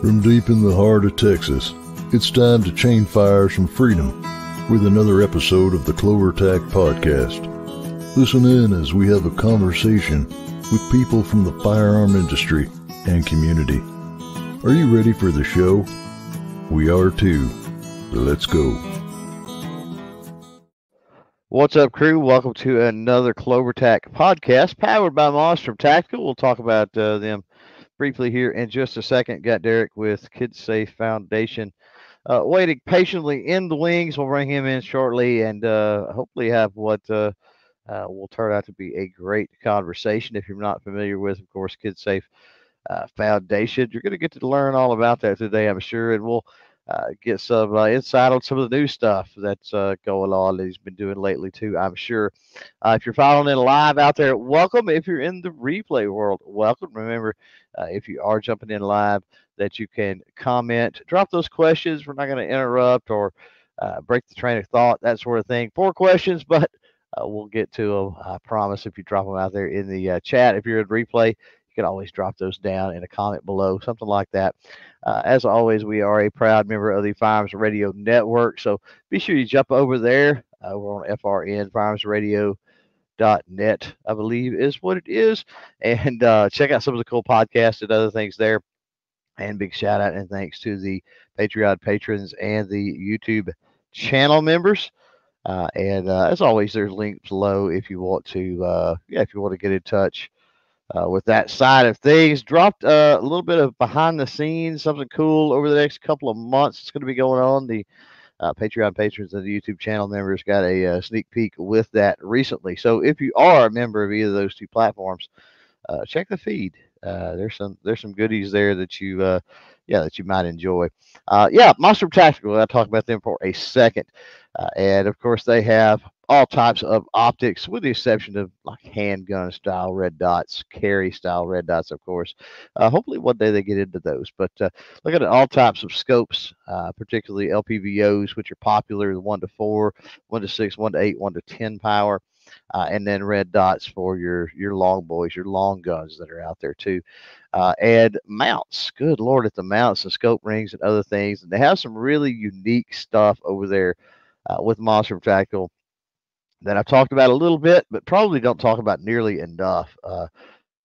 From deep in the heart of Texas, it's time to chain fires from freedom with another episode of the CloverTac Podcast. Listen in as we have a conversation with people from the firearm industry and community. Are you ready for the show? We are too. Let's go. What's up, crew? Welcome to another CloverTac podcast powered by Monstrum Tactical. We'll talk about uh, them briefly here in just a second. Got Derek with Kids Safe Foundation uh, waiting patiently in the wings. We'll bring him in shortly and uh, hopefully have what uh, uh, will turn out to be a great conversation. If you're not familiar with, of course, Kids Safe uh, Foundation, you're going to get to learn all about that today, I'm sure. And we'll uh, get some uh, insight on some of the new stuff that's uh, going on that he's been doing lately too. I'm sure. Uh, if you're following in live out there, welcome. If you're in the replay world, welcome. Remember, uh, if you are jumping in live, that you can comment, drop those questions. We're not going to interrupt or uh, break the train of thought, that sort of thing. Four questions, but we'll get to them. I promise. If you drop them out there in the chat, if you're in replay, can always drop those down in a comment below, something like that. Uh, as always, we are a proud member of the Firearms Radio Network, so be sure you jump over there. Uh, we're on FRN Firearms Radio dot net i believe is what it is and uh, check out some of the cool podcasts and other things there and big shout out and thanks to the patreon patrons and the youtube channel members uh, and uh, as always there's links below if you want to uh, yeah if you want to get in touch uh, with that side of things. Dropped uh, a little bit of behind the scenes, something cool over the next couple of months. It's going to be going on. The uh, Patreon patrons and the YouTube channel members got a uh, sneak peek with that recently. So if you are a member of either of those two platforms, uh, check the feed. There's some there's some goodies there that you yeah that you might enjoy. yeah, Monstrum Tactical. I'll talk about them for a second. and of course, they have all types of optics, with the exception of like handgun style red dots, carry style red dots, of course. Uh, hopefully, one day they get into those. But uh, look at all types of scopes, uh, particularly LPVOs, which are popular the one to four, one to six, one to eight, one to 10 power. Uh, and then red dots for your your long boys, your long guns that are out there too, uh, and mounts. Good lord, at the mounts and scope rings and other things, and they have some really unique stuff over there uh, with Monstrum Tactical that I've talked about a little bit, but probably don't talk about nearly enough. Uh,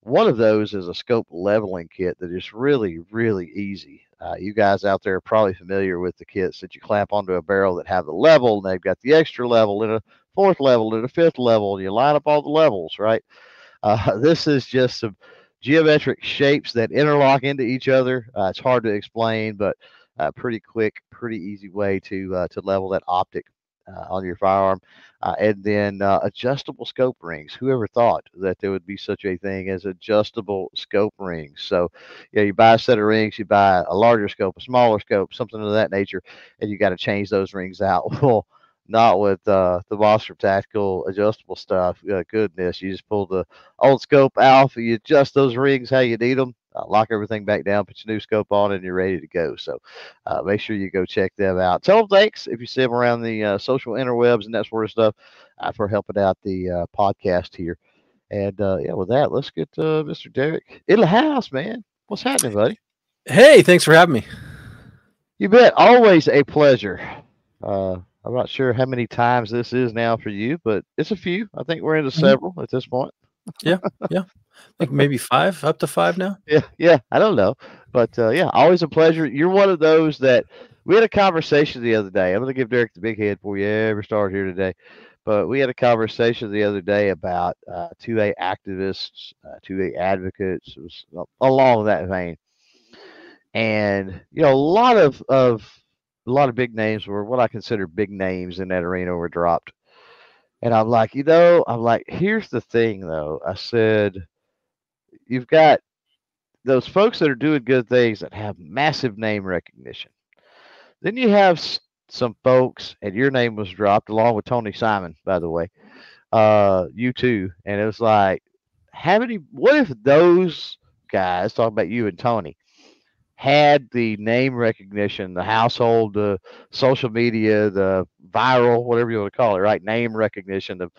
one of those is a scope leveling kit that is really, really easy. Uh, you guys out there are probably familiar with the kits that you clamp onto a barrel that have the level, and they've got the extra level and a fourth level and a fifth level, and you line up all the levels, right? Uh, this is just some geometric shapes that interlock into each other. Uh, it's hard to explain, but uh, pretty quick, pretty easy way to uh, to level that optic uh, on your firearm. Uh, and then uh, adjustable scope rings. Whoever thought that there would be such a thing as adjustable scope rings? So, yeah, you buy a set of rings, you buy a larger scope, a smaller scope, something of that nature, and you got to change those rings out. Well, not with uh, the Monstrum Tactical adjustable stuff. Uh, goodness, you just pull the old scope out, you adjust those rings how you need them, uh, lock everything back down, put your new scope on, and you're ready to go. So uh, make sure you go check them out. Tell them thanks if you see them around the uh, social interwebs and that sort of stuff uh, for helping out the uh, podcast here. And uh, yeah, with that, let's get Mr. Derek in the house, man. What's happening, buddy? Hey, thanks for having me. You bet. Always a pleasure. I'm not sure how many times this is now for you, but it's a few. I think we're into mm-hmm. several at this point. Yeah, yeah. Think maybe five, up to five now. Yeah, yeah. I don't know, but uh, yeah, always a pleasure. You're one of those that we had a conversation the other day. I'm going to give Derek the big head before you ever start here today. But we had a conversation the other day about uh, 2A activists, uh, 2A advocates, it was along that vein. And you know, a lot of of a lot of big names were what I consider big names in that arena were dropped. And I'm like, you know, I'm like, here's the thing though. I said, you've got those folks that are doing good things that have massive name recognition. Then you have some folks, and your name was dropped along with Tony Simon, by the way. Uh, you too. And it was like, how many, what if those guys, talking about you and Tony, had the name recognition, the household, the social media, the viral, whatever you want to call it, right? Name recognition of,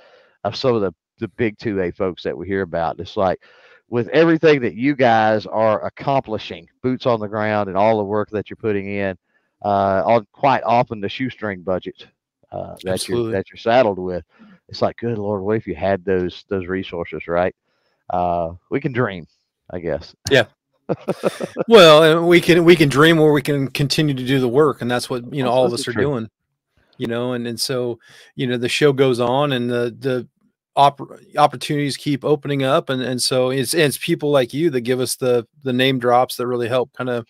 of some of the, the big 2A folks that we hear about. It's like, with everything that you guys are accomplishing, boots on the ground, and all the work that you're putting in, uh, on quite often the shoestring budget uh, that Absolutely. you're that you're saddled with. It's like, good lord, what if you had those those resources, right? Uh, we can dream, I guess. Well, and we can we can dream where we can continue to do the work, and that's what you know all of us are true. doing. You know, and and so you know the show goes on, and the the oppor- opportunities keep opening up, and and so it's it's people like you that give us the the name drops that really help kind of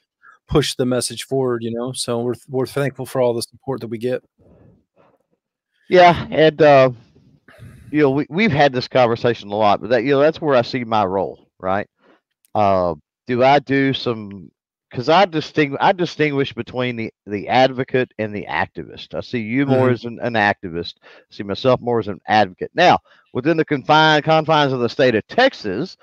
push the message forward. You know, so we're we're thankful for all the support that we get. Yeah, and uh, you know, we we've had this conversation a lot, but that you know, that's where I see my role, right? Uh, do I do some? Because I distinguish, I distinguish between the the advocate and the activist. I see you more Mhm. as an, an activist. I see myself more as an advocate. Now, within the confined confines of the state of Texas,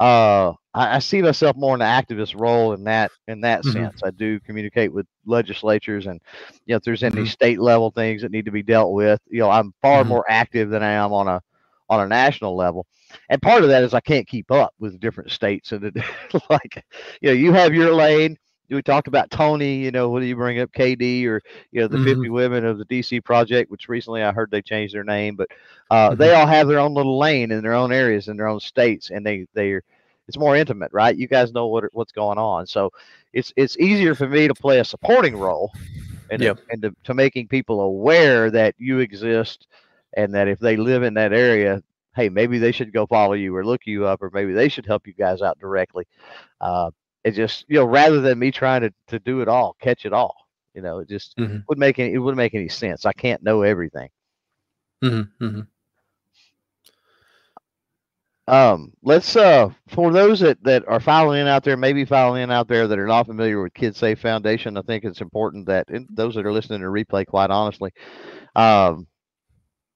uh, I, I see myself more in an activist role in that in that Mhm. sense. I do communicate with legislatures, and you know, if there's any Mhm. state level things that need to be dealt with, you know, I'm far Mhm. more active than I am on a on a national level. And part of that is I can't keep up with different states, and it, like, you know, you have your lane. We talked about Tony. You know, what do you bring up? KD or you know the Mhm. 50 women of the DC project, which recently I heard they changed their name, but uh, they all have their own little lane in their own areas in their own states, and they they're it's more intimate, right? You guys know what what's going on, so it's it's easier for me to play a supporting role, and Yep. and to, to making people aware that you exist, and that if they live in that area, hey, maybe they should go follow you or look you up, or maybe they should help you guys out directly. Uh, it just you know rather than me trying to to do it all, catch it all, you know, it just Mhm. would make any it wouldn't make any sense. I can't know everything. Mhm, mhm. Um, let's uh for those that that are filing in out there, maybe filing in out there that are not familiar with Kids Safe Foundation, I think it's important that and those that are listening to replay, quite honestly, um,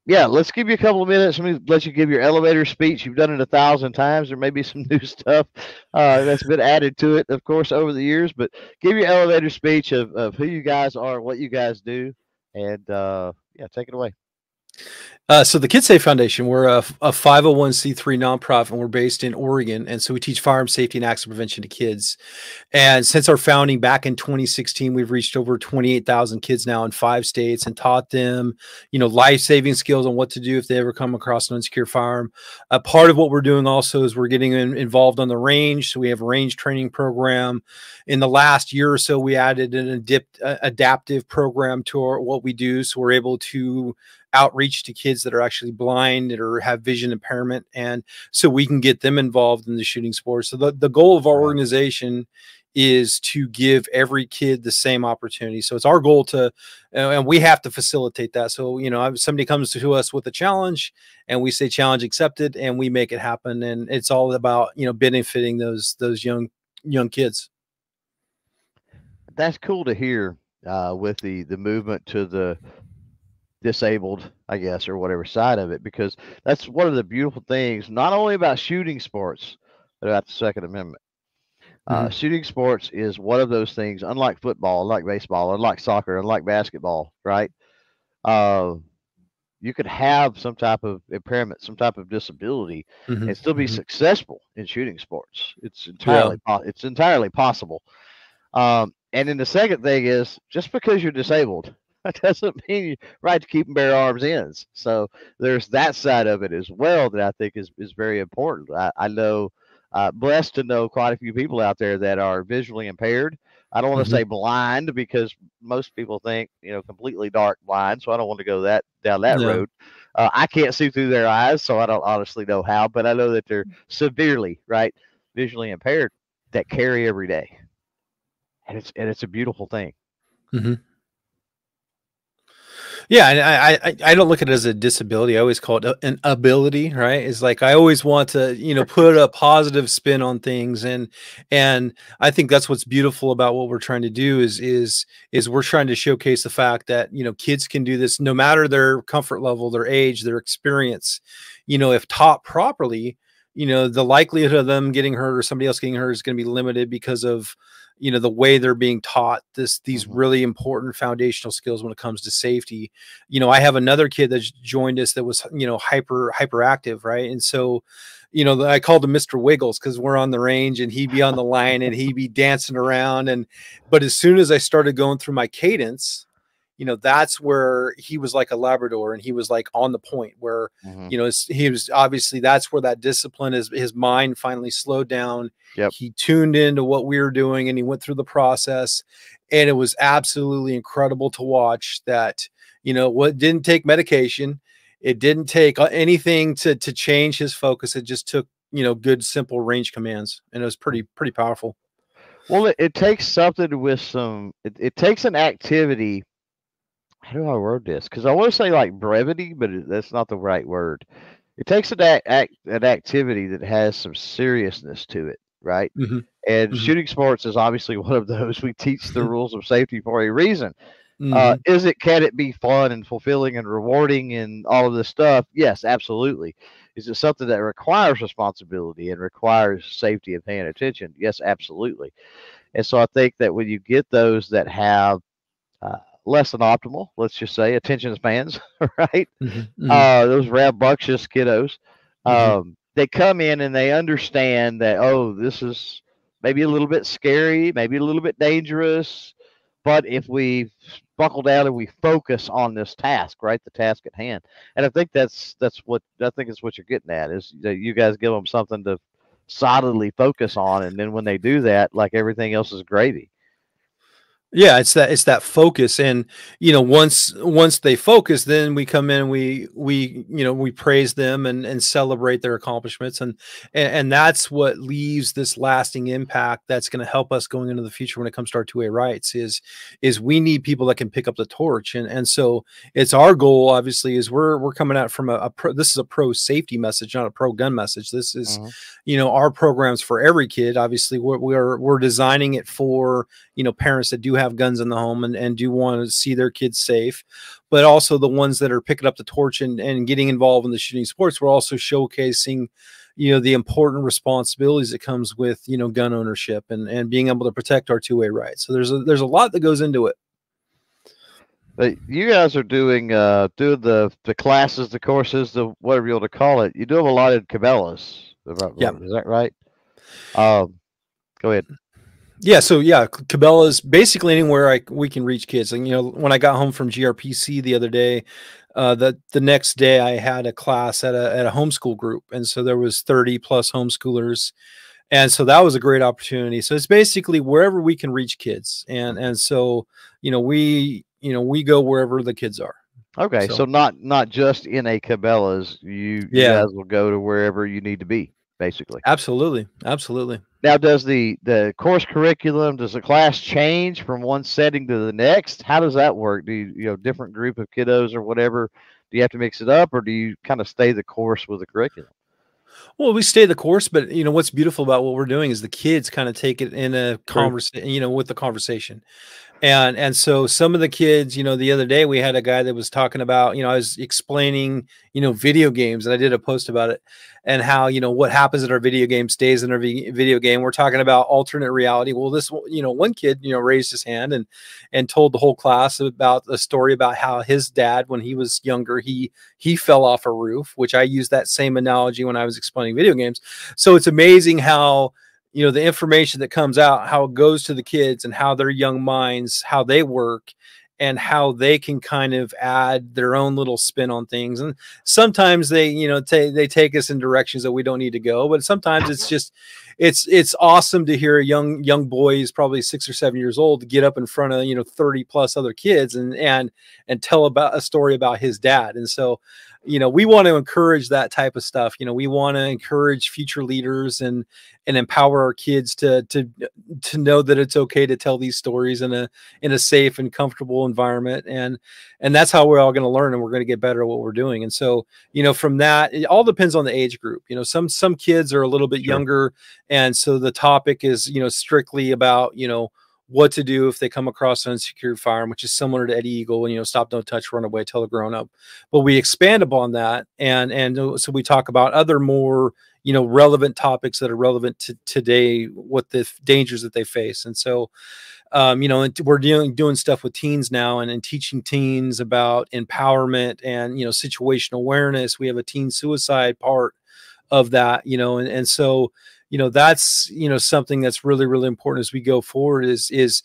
yeah, let's give you a couple of minutes. Let me let you give your elevator speech. You've done it a thousand times. There may be some new stuff uh, that's been added to it, of course, over the years. But give your elevator speech of, of who you guys are, what you guys do, and uh, yeah, take it away. Uh, so the Kids Safe Foundation, we're a, a 501c3 nonprofit, and we're based in Oregon, and so we teach firearm safety and accident prevention to kids. And since our founding back in 2016, we've reached over 28,000 kids now in five states and taught them, you know, life-saving skills on what to do if they ever come across an unsecure firearm. A part of what we're doing also is we're getting in, involved on the range, so we have a range training program. In the last year or so, we added an uh, adaptive program to our, what we do, so we're able to outreach to kids that are actually blind or have vision impairment and so we can get them involved in the shooting sports. So the, the goal of our organization is to give every kid the same opportunity. So it's our goal to and we have to facilitate that. So you know somebody comes to us with a challenge and we say challenge accepted and we make it happen and it's all about you know benefiting those those young young kids. That's cool to hear uh, with the the movement to the disabled, I guess, or whatever side of it, because that's one of the beautiful things, not only about shooting sports, but about the Second Amendment. Uh, shooting sports is one of those things, unlike football, unlike baseball, unlike soccer, unlike basketball, right? Uh, you could have some type of impairment, some type of disability, Mhm, and still be mhm. successful in shooting sports. It's entirely po- it's entirely possible. Um, and then the second thing is just because you're disabled, that doesn't mean you right to keep and bear arms ends. So there's that side of it as well that I think is is very important. I, I know uh, blessed to know quite a few people out there that are visually impaired. I don't want to Mhm. say blind because most people think you know completely dark blind, so I don't want to go that down that Yeah. road. Uh, I can't see through their eyes, so I don't honestly know how, but I know that they're severely right visually impaired that carry every day, and it's and it's a beautiful thing. Yeah, and I, I I don't look at it as a disability. I always call it an ability, right? It's like I always want to, you know, put a positive spin on things, and and I think that's what's beautiful about what we're trying to do is is is we're trying to showcase the fact that you know kids can do this no matter their comfort level, their age, their experience. You know, if taught properly, you know, the likelihood of them getting hurt or somebody else getting hurt is going to be limited because of you know the way they're being taught this these Mhm. really important foundational skills when it comes to safety you know i have another kid that's joined us that was you know hyper hyperactive right and so you know i called him mr wiggles because we're on the range and he'd be on the line and he'd be dancing around and but as soon as i started going through my cadence you know that's where he was like a labrador and he was like on the point where Mhm. you know he was obviously that's where that discipline is his mind finally slowed down Yep. he tuned into what we were doing and he went through the process and it was absolutely incredible to watch that you know what didn't take medication it didn't take uh, anything to to change his focus it just took you know good simple range commands and it was pretty pretty powerful Well, it, it takes something with some. It, it takes an activity. How do I word this? Because I want to say like brevity, but that's not the right word. It takes an act, act an activity that has some seriousness to it, right? Mhm. And Mhm. shooting sports is obviously one of those. We teach the rules of safety for a reason. Uh, Mhm. is it? Can it be fun and fulfilling and rewarding and all of this stuff? Yes, absolutely. Is it something that requires responsibility and requires safety and paying attention? Yes, absolutely. And so I think that when you get those that have uh, less than optimal, let's just say attention spans, right? Mhm. Mhm. Uh, those rambunctious kiddos, Mhm. um, they come in and they understand that oh, this is maybe a little bit scary, maybe a little bit dangerous, but if we buckle down and we focus on this task, right, the task at hand, and I think that's that's what I think is what you're getting at is that you guys give them something to solidly focus on, and then when they do that, like everything else is gravy. Yeah it's that it's that focus and you know once once they focus then we come in we we you know we praise them and and celebrate their accomplishments and and, and that's what leaves this lasting impact that's going to help us going into the future when it comes to our 2A rights is is we need people that can pick up the torch and and so it's our goal obviously is we're we're coming out from a, a pro, this is a pro safety message not a pro gun message this is Mhm. you know our programs for every kid obviously we're we're, we're designing it for you know parents that do have guns in the home and, and do want to see their kids safe but also the ones that are picking up the torch and, and getting involved in the shooting sports we're also showcasing you know the important responsibilities that comes with you know gun ownership and and being able to protect our 2A rights so there's a there's a lot that goes into it But you guys are doing uh doing the the classes, the courses, the whatever you want to call it. You do have a lot in Cabela's. Yeah. Is that right? Um, go ahead. Yeah, so yeah, Cabela's basically anywhere I we can reach kids. And you know, when I got home from GRPC the other day, uh, the the next day I had a class at a at a homeschool group, and so there was thirty plus homeschoolers, and so that was a great opportunity. So it's basically wherever we can reach kids, and and so you know we you know we go wherever the kids are. Okay, So- so, not not just in a Cabela's. You, you Yeah. guys will go to wherever you need to be, basically. Absolutely, absolutely. Now, does the the course curriculum does the class change from one setting to the next? How does that work? Do you you know different group of kiddos or whatever? Do you have to mix it up, or do you kind of stay the course with the curriculum? Well, we stay the course, but you know what's beautiful about what we're doing is the kids kind of take it in a conversation, you know, with the conversation. And and so some of the kids, you know, the other day we had a guy that was talking about, you know, I was explaining, you know, video games, and I did a post about it, and how you know what happens in our video game stays in our video game. We're talking about alternate reality. Well, this, you know, one kid, you know, raised his hand and and told the whole class about a story about how his dad, when he was younger, he he fell off a roof, which I used that same analogy when I was explaining video games. So it's amazing how you know the information that comes out, how it goes to the kids, and how their young minds, how they work, and how they can kind of add their own little spin on things. And sometimes they, you know, they take us in directions that we don't need to go. But sometimes it's just it's it's awesome to hear a young young boys probably six or seven years old get up in front of you know 30 plus other kids and and and tell about a story about his dad and so you know we want to encourage that type of stuff you know we want to encourage future leaders and and empower our kids to to to know that it's okay to tell these stories in a in a safe and comfortable environment and and that's how we're all going to learn and we're going to get better at what we're doing and so you know from that it all depends on the age group you know some some kids are a little bit Sure. younger and so the topic is you know strictly about you know what to do if they come across an unsecured firearm, which is similar to Eddie Eagle, and you know, stop, don't touch, run away, tell a grown up. But we expand upon that, and and uh, so we talk about other more you know relevant topics that are relevant to today what the dangers that they face and so um, you know we're doing doing stuff with teens now and, and teaching teens about empowerment and you know situational awareness we have a teen suicide part of that you know and, and so you know that's you know something that's really really important as we go forward is is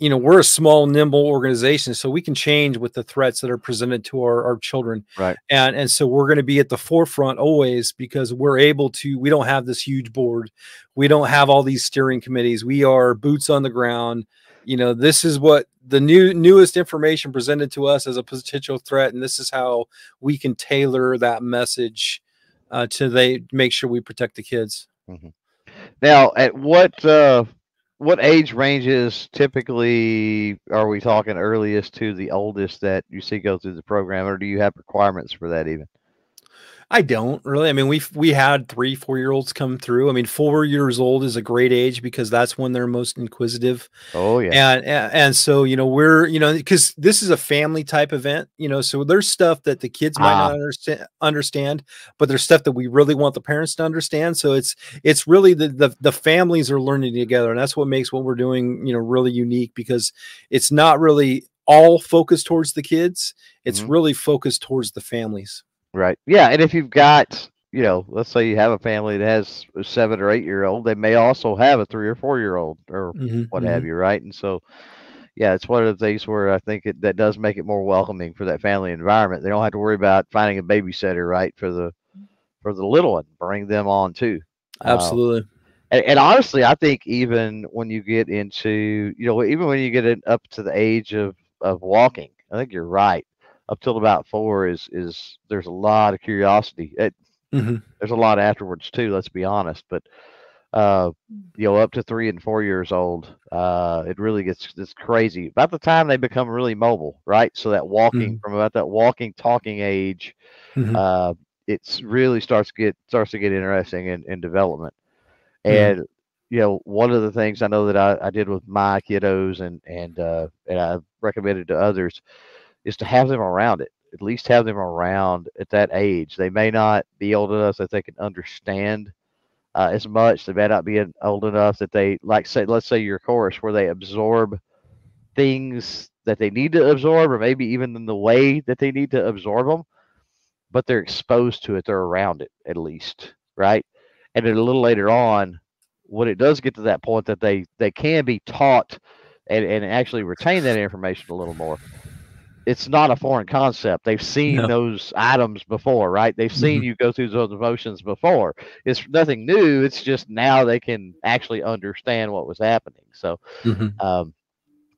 you know we're a small nimble organization so we can change with the threats that are presented to our, our children. Right. And and so we're going to be at the forefront always because we're able to we don't have this huge board. We don't have all these steering committees. We are boots on the ground. You know this is what the new newest information presented to us as a potential threat and this is how we can tailor that message uh, to they make sure we protect the kids mm-hmm. now at what uh what age ranges typically are we talking earliest to the oldest that you see go through the program, or do you have requirements for that even? I don't really. I mean, we we had three, four year olds come through. I mean, four years old is a great age because that's when they're most inquisitive. Oh yeah. And and, and so you know we're you know because this is a family type event. You know, so there's stuff that the kids might ah. not understand understand, but there's stuff that we really want the parents to understand. So it's it's really the the the families are learning together, and that's what makes what we're doing you know really unique because it's not really all focused towards the kids. It's mm-hmm. really focused towards the families. Right. Yeah, and if you've got, you know, let's say you have a family that has a seven or eight year old, they may also have a three or four year old or mm-hmm, what mm-hmm. have you, right? And so, yeah, it's one of the things where I think it, that does make it more welcoming for that family environment. They don't have to worry about finding a babysitter, right, for the for the little one. Bring them on too. Um, Absolutely. Um, and, and, honestly, I think even when you get into, you know, even when you get in, up to the age of of walking, I think you're right up till about four is is there's a lot of curiosity. It, mm-hmm. There's a lot afterwards too. Let's be honest, but uh, you know, up to three and four years old, uh, it really gets it's crazy. About the time they become really mobile, right? So that walking mm-hmm. from about that walking talking age, mm-hmm. uh, it's really starts to get starts to get interesting in, in development. And you know, one of the things I know that I, I did with my kiddos and and uh, and I recommended to others is to have them around it. At least have them around at that age. They may not be old enough that they can understand uh, as much. They may not be old enough that they like say let's say your course where they absorb things that they need to absorb, or maybe even in the way that they need to absorb them. But they're exposed to it. They're around it at least, right? And then a little later on, when it does get to that point that they they can be taught and, and actually retain that information a little more it's not a foreign concept. They've seen no. those items before, right? They've seen mm-hmm. you go through those emotions before. It's nothing new. It's just now they can actually understand what was happening. So, mm-hmm. um,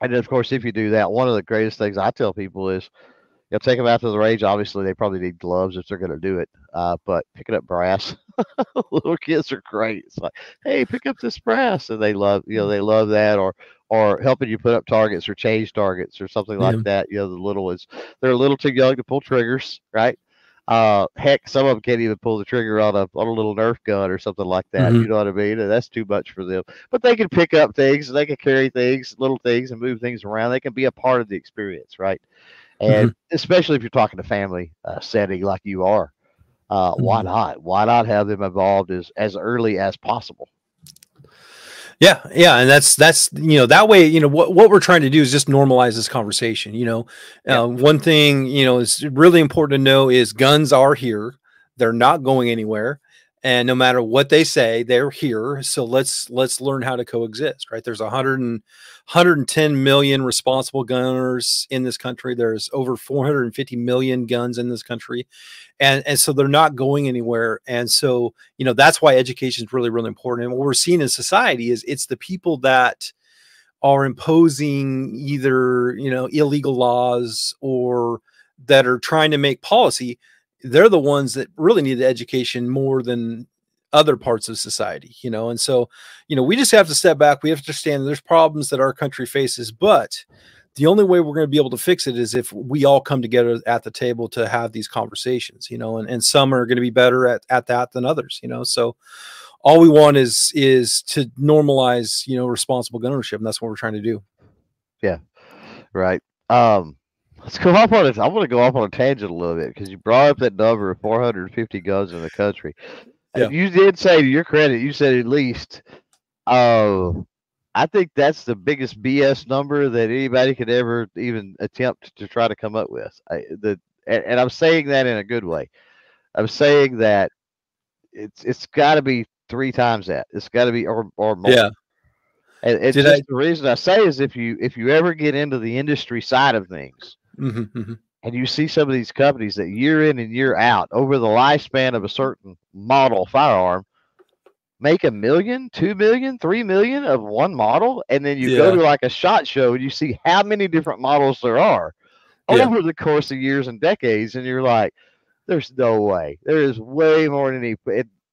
and of course, if you do that, one of the greatest things I tell people is, you know, take them out to the range. Obviously, they probably need gloves if they're going to do it. Uh, but picking up brass, little kids are great. It's like, hey, pick up this brass, and they love, you know, they love that. Or or helping you put up targets or change targets or something yeah. like that. You know, the little ones, they're a little too young to pull triggers, right? Uh, heck, some of them can't even pull the trigger on a on a little Nerf gun or something like that. Mm-hmm. You know what I mean? That's too much for them. But they can pick up things, they can carry things, little things, and move things around. They can be a part of the experience, right? And mm-hmm. especially if you're talking to family uh, setting like you are, uh, mm-hmm. why not? Why not have them involved as as early as possible? Yeah, yeah, and that's that's you know that way you know what what we're trying to do is just normalize this conversation. You know, yeah. uh, one thing you know is really important to know is guns are here; they're not going anywhere, and no matter what they say, they're here. So let's let's learn how to coexist. Right? There's a hundred and 110 million responsible gunners in this country. There's over 450 million guns in this country. And, and so they're not going anywhere. And so, you know, that's why education is really, really important. And what we're seeing in society is it's the people that are imposing either, you know, illegal laws or that are trying to make policy. They're the ones that really need the education more than other parts of society, you know. And so, you know, we just have to step back. We have to understand there's problems that our country faces, but the only way we're going to be able to fix it is if we all come together at the table to have these conversations, you know, and, and some are going to be better at, at that than others, you know. So all we want is is to normalize, you know, responsible gun ownership, and that's what we're trying to do. Yeah. Right. Um let's go off on it. I want to go off on a tangent a little bit because you brought up that number of 450 guns in the country Yeah. You did say to your credit, you said at least. Uh, I think that's the biggest BS number that anybody could ever even attempt to try to come up with. I, the and, and I'm saying that in a good way. I'm saying that it's it's got to be three times that. It's got to be or or more. Yeah. And it's Did just I- the reason I say is if you if you ever get into the industry side of things Mhm, mhm. And you see some of these companies that year in and year out over the lifespan of a certain model firearm make a million, two million, three million of one model, and then you go to like a shot show and you see how many different models there are Yeah. over the course of years and decades, and you're like, "There's no way. There is way more than any."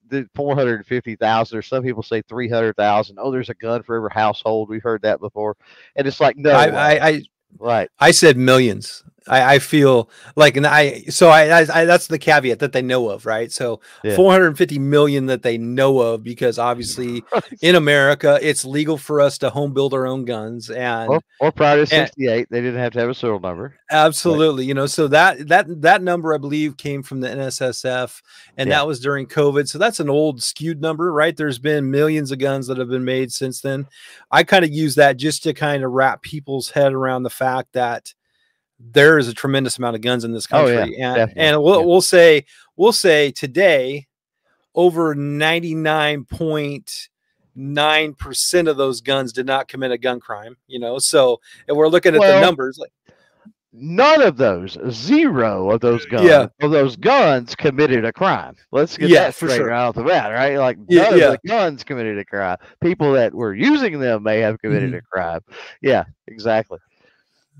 The 450,000 or some people say 300,000 oh there's a gun for every household we've heard that before and it's like no I. I, I right I said millions. I, I feel like, and I so I, I, I that's the caveat that they know of, right? So Yeah. 450 million that they know of, because obviously in America it's legal for us to home build our own guns, and or, or prior to and- 68 they didn't have to have a serial number absolutely, you know, so that that that number I believe came from the NSSF, and Yeah. that was during COVID. So that's an old skewed number, right? There's been millions of guns that have been made since then. I kind of use that just to kind of wrap people's head around the fact that there is a tremendous amount of guns in this Oh, country. yeah, and definitely, and we'll yeah. we'll say we'll say today over 99.9% of those guns did not commit a gun crime, you know. So if we're looking at Well, the numbers, like none of those zero of those guns Yeah. of those guns committed a crime let's get Yeah, that straight sure. right off the bat right like none yeah. of the guns committed a crime people that were using them may have committed Mhm. a crime yeah exactly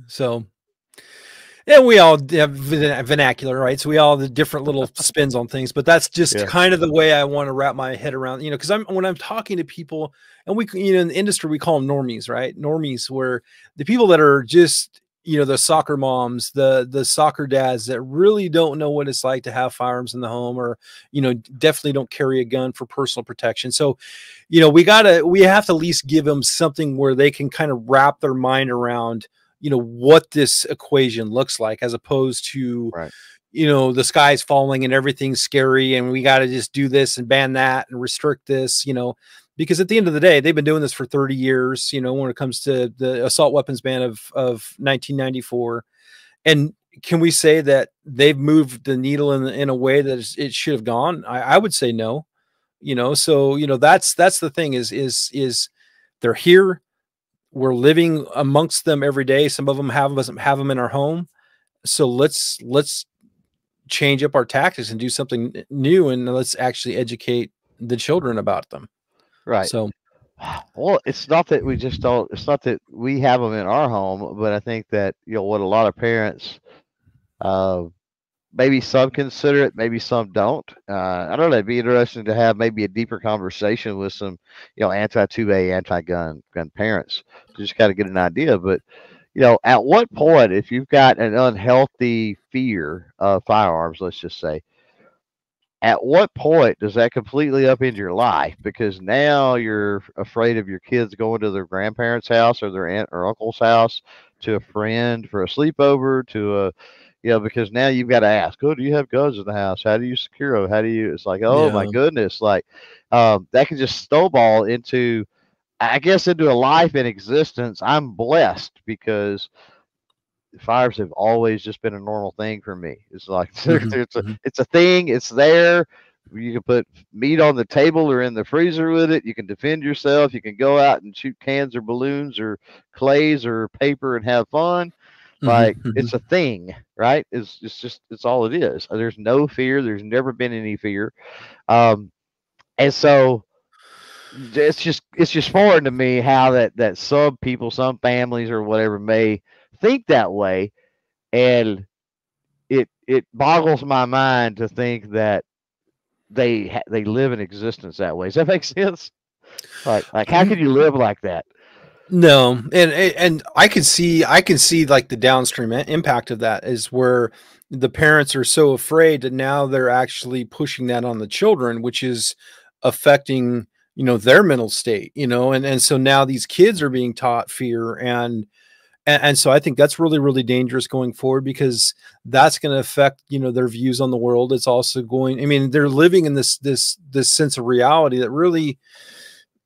So, and we all have vernacular, right? So we all have the different little spins on things, but that's just Yeah. kind of the way I want to wrap my head around, you know, because I'm when I'm talking to people, and we, you know, in the industry we call them normies, right? Normies, where the people that are just, you know, the soccer moms, the the soccer dads that really don't know what it's like to have firearms in the home, or you know, definitely don't carry a gun for personal protection. So, you know, we gotta we have to at least give them something where they can kind of wrap their mind around you know what this equation looks like as opposed to Right. you know the sky's falling and everything's scary and we got to just do this and ban that and restrict this you know? Because at the end of the day they've been doing this for 30 years you know when it comes to the assault weapons ban of of 1994 and can we say that they've moved the needle in, in a way that it should have gone? I, I would say no you know? So you know that's that's the thing is is is they're here we're living amongst them every day. Some of them have us have them in our home. So let's let's change up our tactics and do something new and let's actually educate the children about them. Right. So well it's not that we just don't it's not that we have them in our home but i think that you know what a lot of parents uh maybe some consider it maybe some don't uh i don't know it'd be interesting to have maybe a deeper conversation with some you know anti-2a anti-gun gun parents to just kind of get an idea but you know at what point if you've got an unhealthy fear of firearms let's just say at what point does that completely upend your life? Because now you're afraid of your kids going to their grandparents' house or their aunt or uncle's house to a friend for a sleepover to a you know, because now you've got to ask, oh, do you have guns in the house? How do you secure them? How do you? It's like, oh my goodness, like um, that can just snowball into, I guess, into a life in existence. I'm blessed because fires have always just been a normal thing for me. It's like Mhm, it's a mhm. it's a thing. It's there. You can put meat on the table or in the freezer with it. You can defend yourself. You can go out and shoot cans or balloons or clays or paper and have fun. Like Mhm, it's a thing, right? It's it's just it's all it is. There's no fear. There's never been any fear. Um, and so it's just it's just foreign to me how that that some people, some families or whatever may think that way, and it it boggles my mind to think that they they live in existence that way. Does that make sense? Like like how could you live like that? No, and and I can see I can see like the downstream impact of that is where the parents are so afraid that now they're actually pushing that on the children, which is affecting you know their mental state, you know, and and so now these kids are being taught fear and and, and so I think that's really really dangerous going forward because that's going to affect you know their views on the world. It's also going. I mean, they're living in this this this sense of reality that really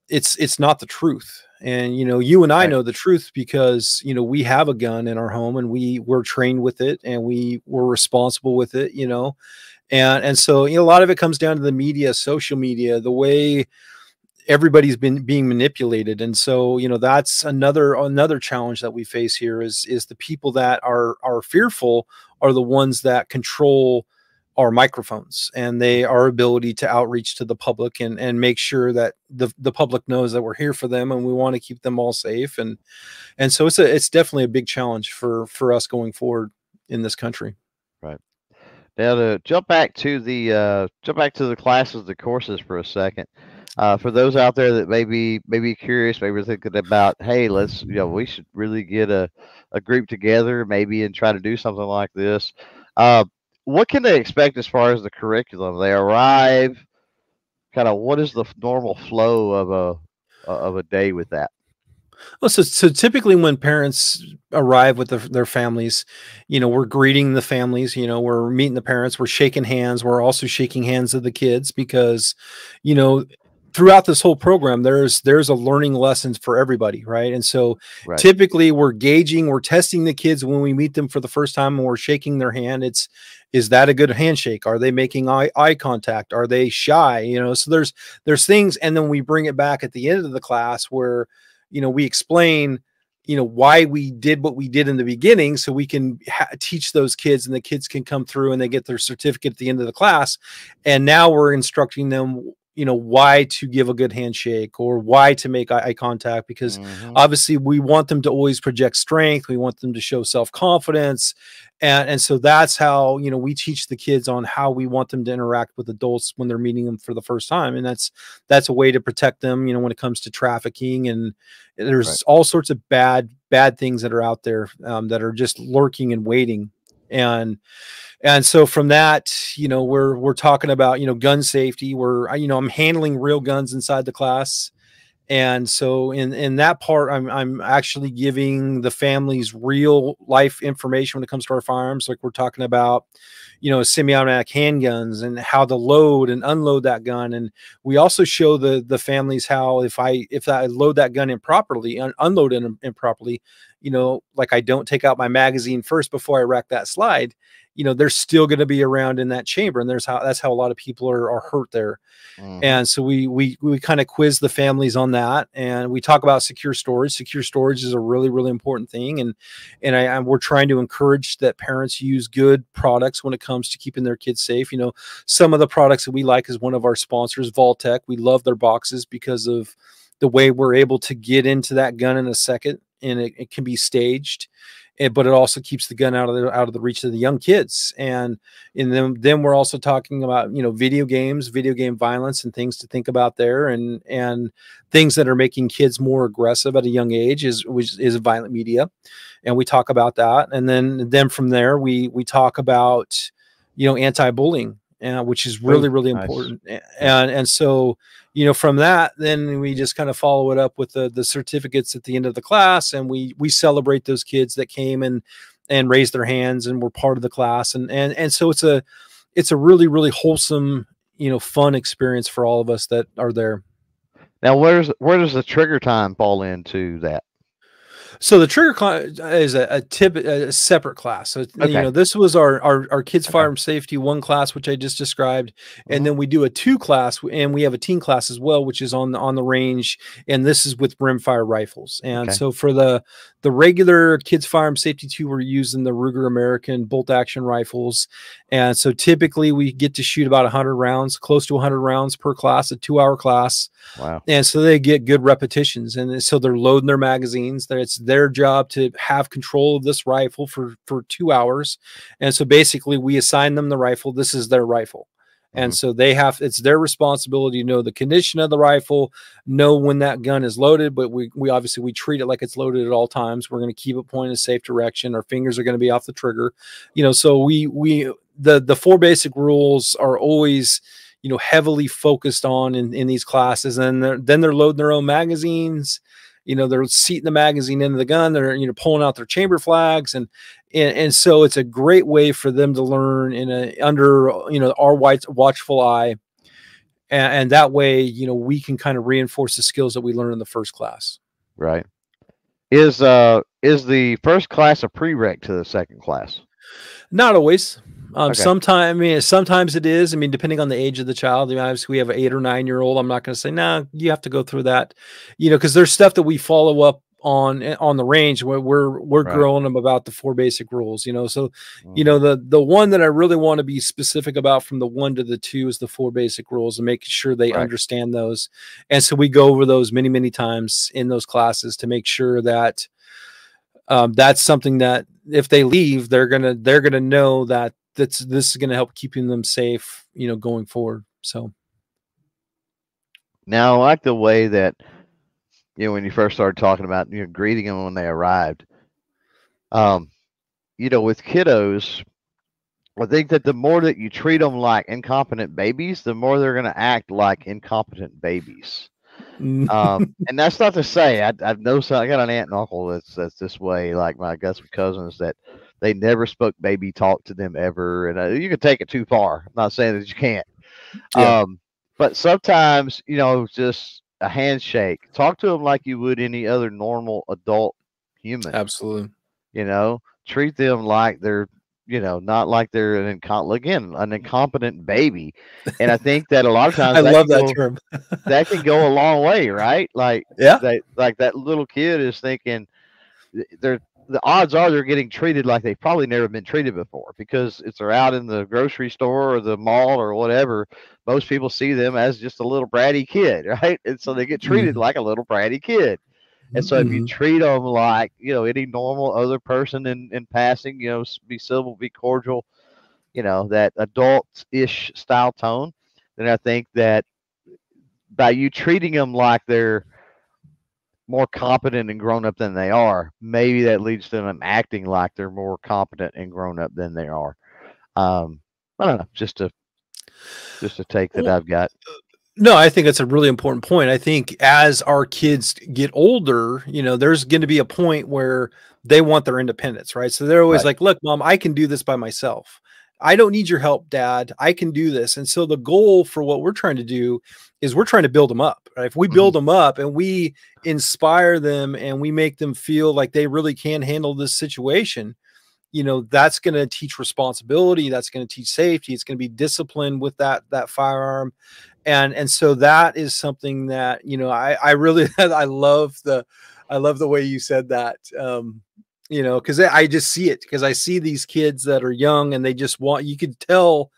it's it's not the truth and you know you and i right. know the truth because you know we have a gun in our home and we were trained with it and we were responsible with it you know and and so you know a lot of it comes down to the media social media the way everybody's been being manipulated and so you know that's another another challenge that we face here is is the people that are are fearful are the ones that control our microphones and they our ability to outreach to the public and and make sure that the the public knows that we're here for them and we want to keep them all safe and and so it's a it's definitely a big challenge for for us going forward in this country right now to jump back to the uh jump back to the classes the courses for a second uh, for those out there that may be maybe curious, maybe thinking about, hey, let's you know, we should really get a, a group together, maybe and try to do something like this. Uh, what can they expect as far as the curriculum? They arrive, kind of what is the normal flow of a uh, of a day with that? Well, so, so typically when parents arrive with the, their families, you know, we're greeting the families, you know, we're meeting the parents, we're shaking hands, we're also shaking hands of the kids because, you know, throughout this whole program there's there's a learning lessons for everybody right? And so right. typically we're gauging we're testing the kids when we meet them for the first time and we're shaking their hand. It's is that a good handshake? Are they making eye, eye contact? Are they shy? You know so there's there's things and then we bring it back at the end of the class where you know we explain you know why we did what we did in the beginning so we can teach those kids and the kids can come through and they get their certificate at the end of the class. And now we're instructing them you know why to give a good handshake or why to make eye contact because mm-hmm. obviously we want them to always project strength we want them to show self-confidence and and so that's how you know we teach the kids on how we want them to interact with adults when they're meeting them for the first time and that's that's a way to protect them you know when it comes to trafficking and there's right. all sorts of bad bad things that are out there um, that are just lurking and waiting and and so from that you know we're we're talking about you know gun safety. We're you know i'm handling real guns inside the class. And so in in that part i'm i'm actually giving the families real life information when it comes to our firearms. Like we're talking about you know semi-automatic handguns and how to load and unload that gun. And we also show the the families how if i if i load that gun improperly un- unload it improperly you know like i don't take out my magazine first before i rack that slide you know they're still going to be around in that chamber and there's how that's how a lot of people are, are hurt there. Mm. and so we we we kind of quiz the families on that and we talk about secure storage. Secure storage is a really really important thing and and I, I we're trying to encourage that parents use good products when it comes to keeping their kids safe. You know some of the products that we like is one of our sponsors Vaultek we love their boxes because of the way we're able to get into that gun in a second and it, it can be staged but it also keeps the gun out of the out of the reach of the young kids. And and then then we're also talking about you know video games, video game violence, and things to think about there, and and things that are making kids more aggressive at a young age is which is violent media, and we talk about that. And then then from there we we talk about you know anti-bullying uh, which is really really nice. important and and so you know from that then we just kind of follow it up with the the certificates at the end of the class and we we celebrate those kids that came and and raised their hands and were part of the class and and and so it's a it's a really really wholesome you know fun experience for all of us that are there. Now where's where does the trigger time fall into that so the trigger class is a, a tip, a separate class. So okay. you know, this was our our, our kids okay. firearm safety one class, which I just described, and mm-hmm. then we do a two class, and we have a teen class as well, which is on the on the range, and this is with rimfire rifles. And okay. so for the the regular kids firearm safety two, we're using the Ruger American bolt action rifles, and so typically we get to shoot about 100 rounds, close to 100 rounds per class, a two hour class. Wow. And so they get good repetitions. And so they're loading their magazines. That It's their job to have control of this rifle for, for two hours. And so basically we assign them the rifle. This is their rifle. And mm-hmm. so they have it's their responsibility to know the condition of the rifle, know when that gun is loaded, but we we obviously we treat it like it's loaded at all times. We're going to keep it pointed in a safe direction. Our fingers are going to be off the trigger. You know, so we we the the four basic rules are always you know heavily focused on in, in these classes and they're, then they're loading their own magazines you know they're seating the magazine into the gun they're you know pulling out their chamber flags and and, and so it's a great way for them to learn in a under you know our white watchful eye and, and that way you know we can kind of reinforce the skills that we learned in the first class. Right. Is uh is the first class a prereq to the second class? Not always um, Okay. Sometimes, I mean, sometimes it is. I mean, depending on the age of the child. I mean, obviously, we have an eight or nine year old. I'm not going to say, nah, you have to go through that, you know, because there's stuff that we follow up on eh, on the range where we're we're Right. growing them about the four basic rules, you know. So, you Mm. know, the the one that I really want to be specific about from the one to the two is the four basic rules and making sure they Right. understand those. And so we go over those many many times in those classes to make sure that um, that's something that if they leave, they're gonna they're gonna know that that's this is gonna help keeping them safe, you know, going forward. So Now, I like the way that you know when you first started talking about you know greeting them when they arrived. Um, you know, with kiddos, I think that the more that you treat them like incompetent babies, the more they're going to act like incompetent babies. mm, Um, and that's not to say I, I've no son. I got an aunt and uncle that's that's this way. Like my I cousins that they never spoke baby talk to them ever, and uh, you can take it too far. I'm not saying that you can't. Yeah. Um, but sometimes you know just a handshake. Talk to them like you would any other normal adult human. absolutely. You know, treat them like they're you know not like they're an incom- again an incompetent baby. And I think that a lot of times I that love that go- term. that can go a long way, right? Like Yeah. they like that little kid is thinking they're the odds are they're getting treated like they've probably never been treated before because if they're out in the grocery store or the mall or whatever, most people see them as just a little bratty kid, right? And so they get treated Mhm. like a little bratty kid. And so if you Mhm. treat them like you know any normal other person in in passing, you know, be civil, be cordial, you know that adult-ish style tone, then I think that by you treating them like they're more competent and grown up than they are, maybe that leads to them acting like they're more competent and grown up than they are. Um, I don't know, just a just a take that Well, I've got. No, I think that's a really important point. I think as our kids get older, you know, there's going to be a point where they want their independence, right? So they're always Right. like, "Look, mom, I can do this by myself. I don't need your help, dad. I can do this." And so the goal for what we're trying to do is we're trying to build them up. Right? If we build them up and we inspire them and we make them feel like they really can handle this situation, you know, that's going to teach responsibility, that's going to teach safety, it's going to be discipline with that that firearm and and so that is something that you know i i really i love the i love the way you said that um you know because i just see it because i see these kids that are young and they just want you could tell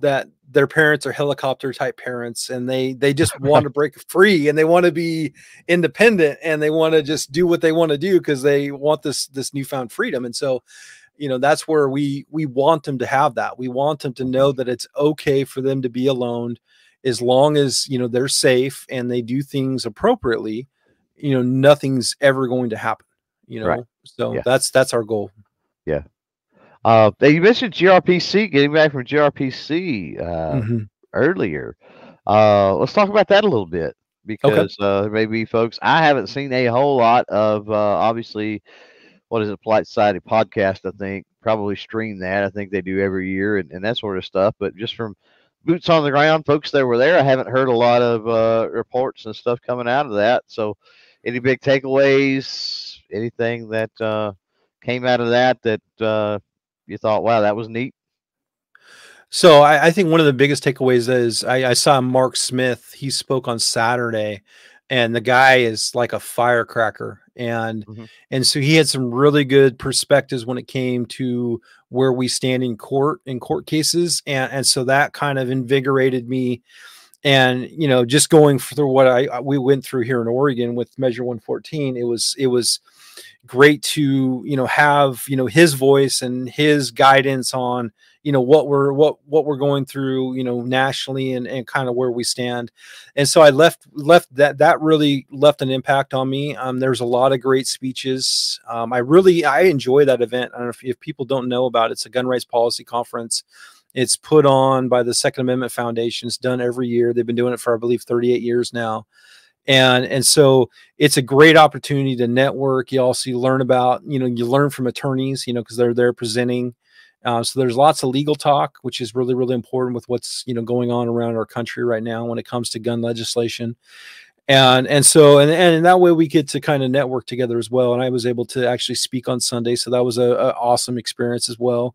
that their parents are helicopter type parents and they they just want to break free and they want to be independent and they want to just do what they want to do because they want this this newfound freedom. And so you know that's where we we want them to have that. We want them to know mm-hmm. that it's okay for them to be alone as long as you know they're safe and they do things appropriately you know nothing's ever going to happen you know Right. so Yeah. that's that's our goal Yeah. Uh, you mentioned GRPC, getting back from GRPC uh, Mhm. earlier. Uh, let's talk about that a little bit because uh, there may be folks I haven't seen a whole lot of. Uh, obviously, what is it, Polite Society podcast? I think probably stream that. I think they do every year and, and that sort of stuff. But just from boots on the ground, folks that were there, I haven't heard a lot of uh, reports and stuff coming out of that. So, any big takeaways? Anything that uh, came out of that that uh, you thought, wow, that was neat? So I, I think one of the biggest takeaways is I, I saw Mark Smith. He spoke on Saturday, and the guy is like a firecracker, and Mhm. and so he had some really good perspectives when it came to where we stand in court in court cases, and and so that kind of invigorated me. And you know, just going through what I I- we went through here in Oregon with Measure 114, it was it was great to you know have you know his voice and his guidance on you know what we're what what we're going through you know nationally and, and kind of where we stand. And so i left left that that really left an impact on me. Um, there's a lot of great speeches. Um, i really i enjoy that event. I don't know if, if people don't know about it. It's a gun rights policy conference it's put on by the second amendment foundation. It's done every year. They've been doing it for i believe 38 years now. And and so it's a great opportunity to network. You also learn about you know you learn from attorneys you know because they're there presenting. Uh, so there's lots of legal talk which is really really important with what's you know going on around our country right now when it comes to gun legislation. And and so and and that way we get to kind of network together as well. And i was able to actually speak on sunday so that was a, a awesome experience as well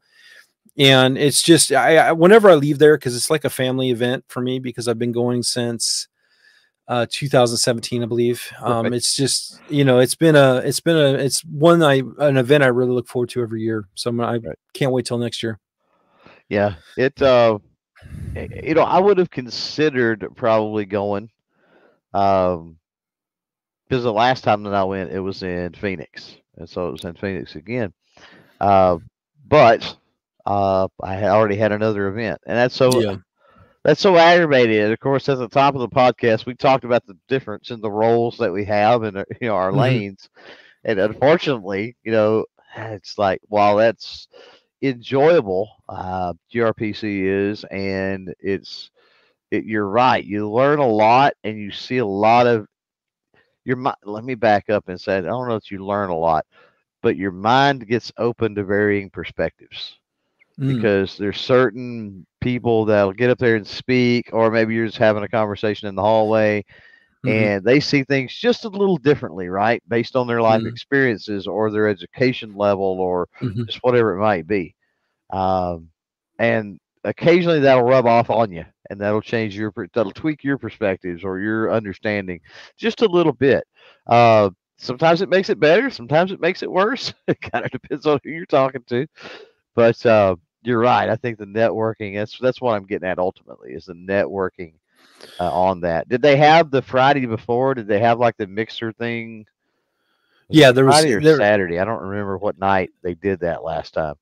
and it's just I, I whenever i leave there because it's like a family event for me because i've been going since uh 2017 i believe um right. it's just you know it's been a it's been a it's one i an event i really look forward to every year so I'm, i right. can't wait till next year yeah it uh you know i would have considered probably going um, because the last time that I went, it was in Phoenix, and so it was in Phoenix again. Uh, but uh, I had already had another event, and that's so yeah. that's so aggravated. Of course, at the top of the podcast, we talked about the difference in the roles that we have in you know our mm-hmm. lanes, and unfortunately, you know, it's like while that's enjoyable, uh, GRPC is, and it's it, you're right. You learn a lot and you see a lot of your mind. Let me back up and say, I don't know that you learn a lot, but your mind gets open to varying perspectives mm. because there's certain people that'll get up there and speak, or maybe you're just having a conversation in the hallway. Mm-hmm. And they see things just a little differently, right? Based on their life mm-hmm. experiences or their education level or mm-hmm. just whatever it might be. Um, and occasionally that'll rub off on you and that'll change your that'll tweak your perspectives or your understanding just a little bit uh, sometimes it makes it better sometimes it makes it worse it kind of depends on who you're talking to but uh, you're right i think the networking that's that's what i'm getting at ultimately is the networking uh, on that. Did they have the friday before? Did they have like the mixer thing? Yeah there Friday was or there, saturday? I don't remember what night they did that last time.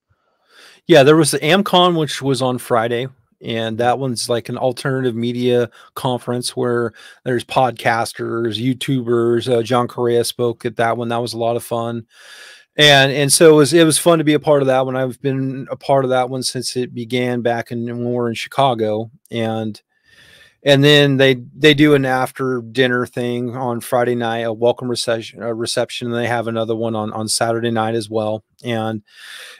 Yeah, there was the AmCon, which was on Friday, and that one's like an alternative media conference where there's podcasters, YouTubers. Uh, John Correia spoke at that one. That was a lot of fun, and and so it was it was fun to be a part of that one. I've been a part of that one since it began back in when we were in Chicago, and and then they they do an after dinner thing on Friday night, a welcome reception, a reception, and they have another one on on Saturday night as well. And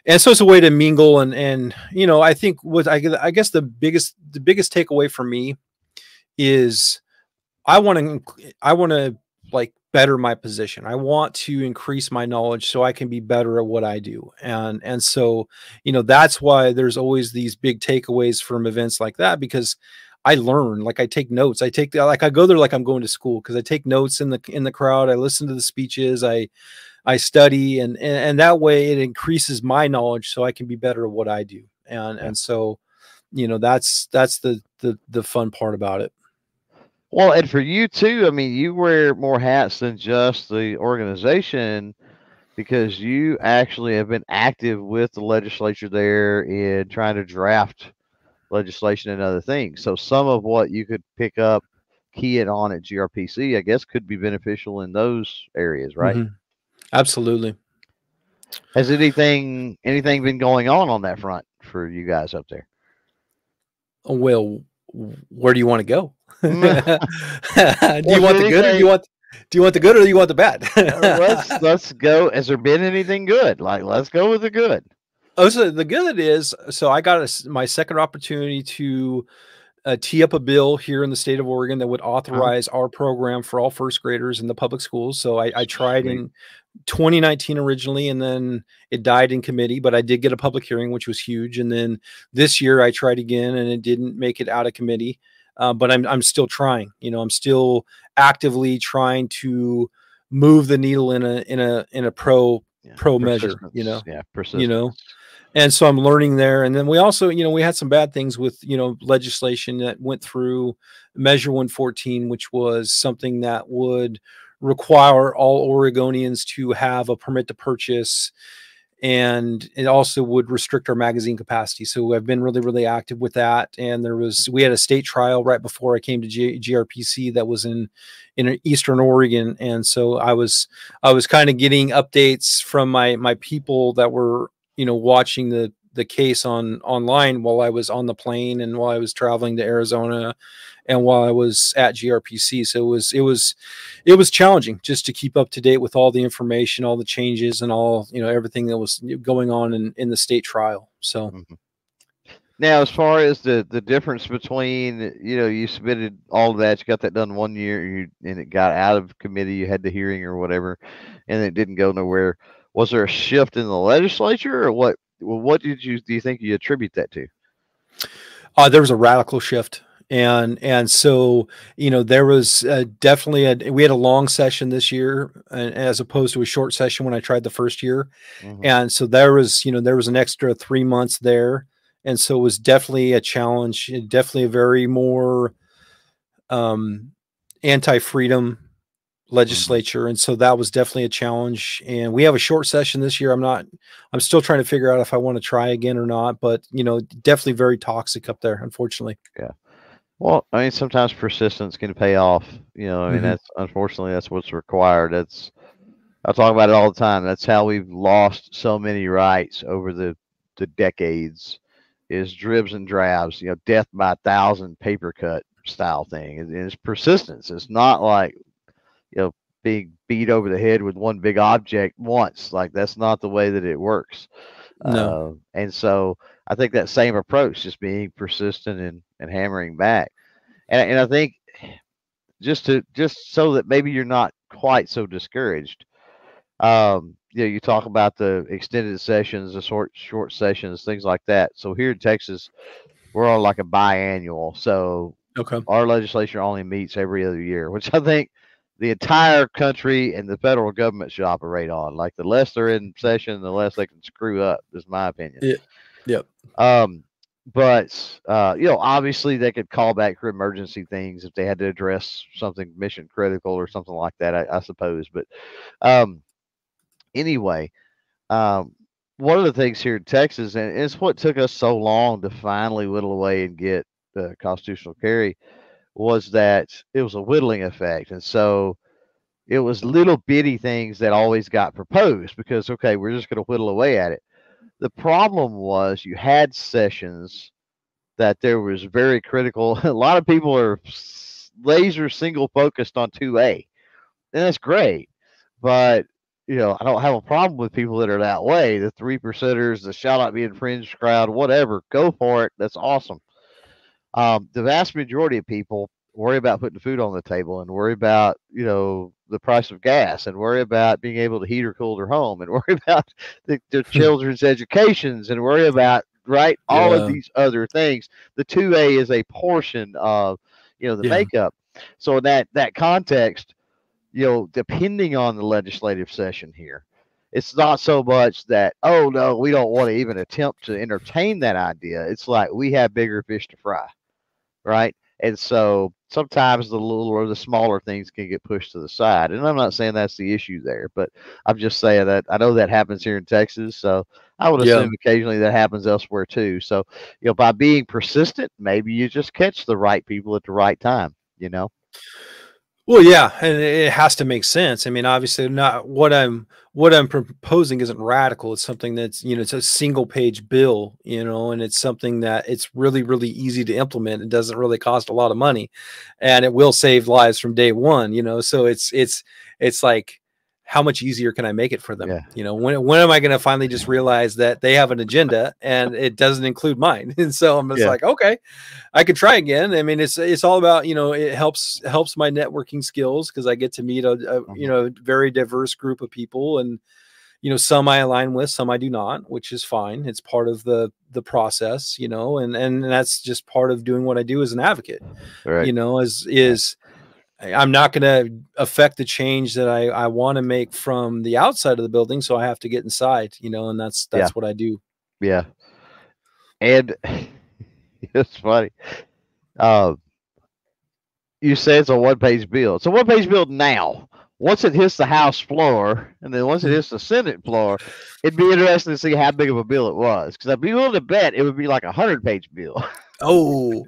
and so it's a way to mingle and and you know I think what I I guess the biggest the biggest takeaway for me is I want to I want to like better my position. I want to increase my knowledge so I can be better at what I do. And and so, you know, that's why there's always these big takeaways from events like that because I learn, like I take notes. I take like I go there like I'm going to school because I take notes in the in the crowd. I listen to the speeches. I I study and, and and that way it increases my knowledge so I can be better at what I do. And and so, you know, that's that's the the the fun part about it. Well, and for you too, I mean, you wear more hats than just the organization because you actually have been active with the legislature there in trying to draft legislation and other things. So some of what you could pick up, key it on at GRPC, I guess, could be beneficial in those areas, right? Mm-hmm. Absolutely. Has anything anything been going on on that front for you guys up there? Well, where do you want to go? do you want the good or do you want do you want the good or do you want the bad? let's let's go. Has there been anything good? Like let's go with the good. Oh, so the good is, so I got a, my second opportunity to uh, tee up a bill here in the state of Oregon that would uh-huh. authorize our program for all first graders in the public schools. So I, I tried in 2019 originally, and then it died in committee. But I did get a public hearing, which was huge. And then this year I tried again, and it didn't make it out of committee. Uh, but I'm I'm still trying. You know, I'm still actively trying to move the needle in a in a in a pro yeah, pro measure. You know, yeah, persistence. you know and so i'm learning there and then we also you know we had some bad things with you know legislation that went through measure 114 which was something that would require all oregonians to have a permit to purchase and it also would restrict our magazine capacity. So i've been really really active with that and there was we had a state trial right before i came to G- grpc that was in in eastern oregon and so i was i was kind of getting updates from my my people that were you know watching the the case on online while I was on the plane and while I was traveling to Arizona and while I was at GRPC. So it was it was it was challenging just to keep up to date with all the information, all the changes, and all you know everything that was going on in in the state trial. So. Mm-hmm. Now, as far as the the difference between you know you submitted all of that, you got that done one year, you and it got out of committee, you had the hearing or whatever, and it didn't go nowhere. Was there a shift in the legislature, or what? Well, What did you do you think you attribute that to? Uh, there was a radical shift and and so you know there was uh, definitely a we had a long session this year as opposed to a short session when i tried the first year. Mm-hmm. and so there was you know there was an extra three months there. And so it was definitely a challenge definitely a very more um anti-freedom Mm-hmm. legislature. And so that was definitely a challenge. And we have a short session this year. I'm not i'm still trying to figure out if i want to try again or not but you know definitely very toxic up there unfortunately. Yeah well i mean sometimes persistence can pay off you know i mean mm-hmm. that's unfortunately that's what's required that's i talk about it all the time that's how we've lost so many rights over the the decades is dribs and drabs you know death by a thousand paper cut style thing it's persistence it's not like you know being beat over the head with one big object once. Like that's not the way that it works. No. Uh, and so I think that same approach, just being persistent and, and hammering back. And, and I think just to just so that maybe you're not quite so discouraged. Um, you know, you talk about the extended sessions, the short short sessions, things like that. So here in Texas, we're on like a biannual. So okay. our legislature only meets every other year, which I think the entire country and the federal government should operate on. Like the less they're in session, the less they can screw up. Is my opinion. Yeah. Yep. Um, but uh, you know, obviously they could call back for emergency things if they had to address something mission critical or something like that. I, I suppose. But um, anyway, um, one of the things here in Texas, and it's what took us so long to finally whittle away and get the constitutional carry was that it was a whittling effect. And so it was little bitty things that always got proposed because, okay, we're just going to whittle away at it. The problem was you had sessions that there was very critical. A lot of people are laser single focused on 2A, and that's great. But you know, I don't have a problem with people that are that way. The three percenters, the shout out being infringed crowd, whatever, go for it. That's awesome. Um, the vast majority of people worry about putting food on the table and worry about you know the price of gas and worry about being able to heat or cool their home and worry about the, their hmm. children's educations and worry about right all yeah. of these other things the 2a is a portion of you know the yeah. makeup so in that that context you know depending on the legislative session here it's not so much that oh no we don't want to even attempt to entertain that idea it's like we have bigger fish to fry right? And so sometimes the little or the smaller things can get pushed to the side. And I'm not saying that's the issue there, but I'm just saying that I know that happens here in Texas. So I would assume yeah. occasionally that happens elsewhere too. So, you know, by being persistent, maybe you just catch the right people at the right time, you know? Well, yeah, and it has to make sense. I mean, obviously, not what I'm what I'm proposing isn't radical. It's something that's you know it's a single page bill, you know, and it's something that it's really really easy to implement. It doesn't really cost a lot of money, and it will save lives from day one. You know, so it's it's it's like how much easier can I make it for them? Yeah. You know, when when am I going to finally just realize that they have an agenda and it doesn't include mine? And so I'm just yeah. like, okay, I could try again. I mean, it's it's all about you know it helps helps my networking skills because I get to meet a, a mm-hmm. you know very diverse group of people and you know some I align with, some I do not, which is fine. It's part of the the process, you know, and and that's just part of doing what I do as an advocate. Right. You know, is is I'm not going to affect the change that I, I want to make from the outside of the building. So I have to get inside, you know, and that's, that's yeah. what I do. Yeah. And it's funny. Uh, you say it's a one page bill. It's a one page bill now. Once it hits the House floor, and then once it hits the Senate floor, it'd be interesting to see how big of a bill it was. Because I'd be willing to bet it would be like a hundred page bill. Oh,